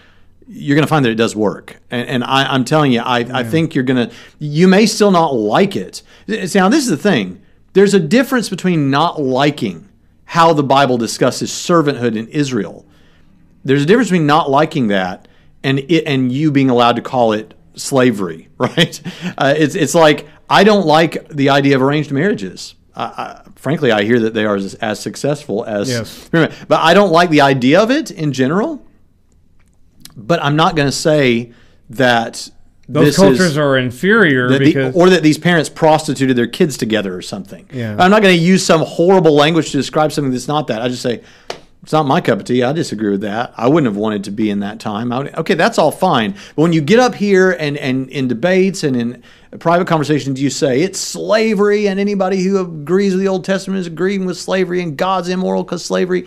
Speaker 1: You're going to find that it does work. And, and I, I'm telling you, I, I think you're going to, you may still not like it. Now, this is the thing there's a difference between not liking how the Bible discusses servanthood in Israel. There's a difference between not liking that and it, and you being allowed to call it slavery, right? Uh, it's it's like I don't like the idea of arranged marriages. I, I, frankly, I hear that they are as, as successful as,
Speaker 6: Yes.
Speaker 1: but I don't like the idea of it in general. But I'm not going to say that
Speaker 6: Those cultures
Speaker 1: is,
Speaker 6: are inferior
Speaker 1: the-
Speaker 6: because
Speaker 1: or that these parents prostituted their kids together or something.
Speaker 6: Yeah.
Speaker 1: I'm not going to use some horrible language to describe something that's not that. I just say it's not my cup of tea. I disagree with that. I wouldn't have wanted to be in that time. Would, okay, that's all fine. But when you get up here and and in debates and in private conversations, you say it's slavery, and anybody who agrees with the Old Testament is agreeing with slavery, and God's immoral because slavery.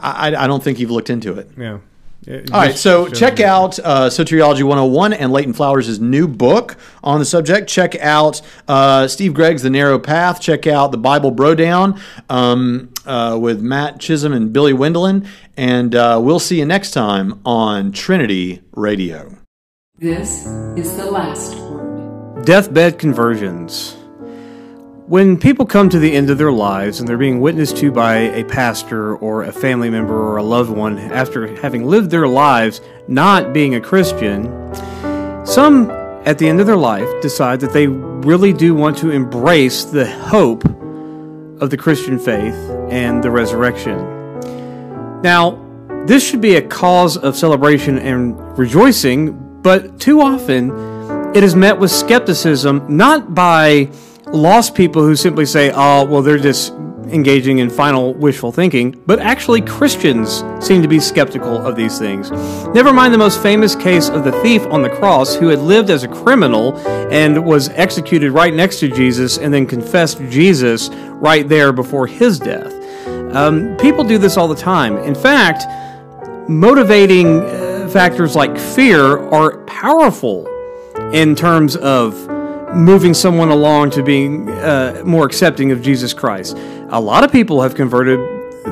Speaker 1: I I don't think you've looked into it.
Speaker 6: yeah. It
Speaker 1: All right, so check
Speaker 6: you.
Speaker 1: out uh, Soteriology 101 and Leighton Flowers' new book on the subject. Check out uh, Steve Gregg's The Narrow Path. Check out The Bible Bro Down um, uh, with Matt Chisholm and Billy Wendelin. And uh, we'll see you next time on Trinity Radio.
Speaker 7: This is the last word.
Speaker 6: Deathbed conversions. When people come to the end of their lives and they're being witnessed to by a pastor or a family member or a loved one after having lived their lives not being a Christian, some at the end of their life decide that they really do want to embrace the hope of the Christian faith and the resurrection. Now, this should be a cause of celebration and rejoicing, but too often it is met with skepticism, not by lost people who simply say, oh, well, they're just engaging in final wishful thinking, but actually Christians seem to be skeptical of these things. Never mind the most famous case of the thief on the cross who had lived as a criminal and was executed right next to Jesus and then confessed Jesus right there before his death. Um, people do this all the time. In fact, motivating uh, factors like fear are powerful in terms of moving someone along to being uh, more accepting of Jesus Christ. A lot of people have converted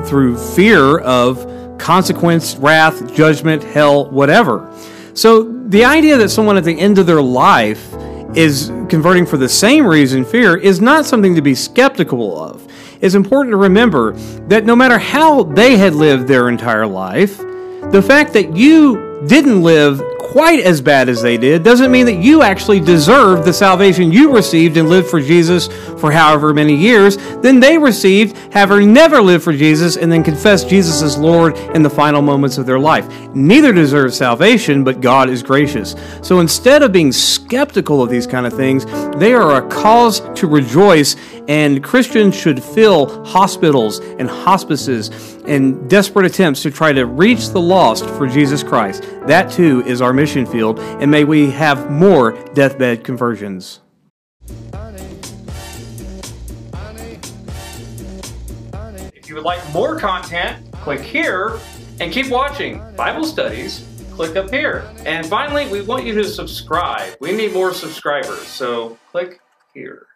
Speaker 6: through fear of consequence, wrath, judgment, hell, whatever. So the idea that someone at the end of their life is converting for the same reason, fear, is not something to be skeptical of. It's important to remember that no matter how they had lived their entire life, the fact that you didn't live quite as bad as they did doesn't mean that you actually deserve the salvation you received and lived for Jesus for however many years than they received, having never lived for Jesus and then confessed Jesus as Lord in the final moments of their life. Neither deserve salvation, but God is gracious. So instead of being skeptical of these kind of things, they are a cause to rejoice, and Christians should fill hospitals and hospices and desperate attempts to try to reach the lost for Jesus Christ. That too is our mission field, and may we have more deathbed conversions.
Speaker 2: If you would like more content, click here and keep watching Bible studies. Click up here. And finally, we want you to subscribe. We need more subscribers, so click here.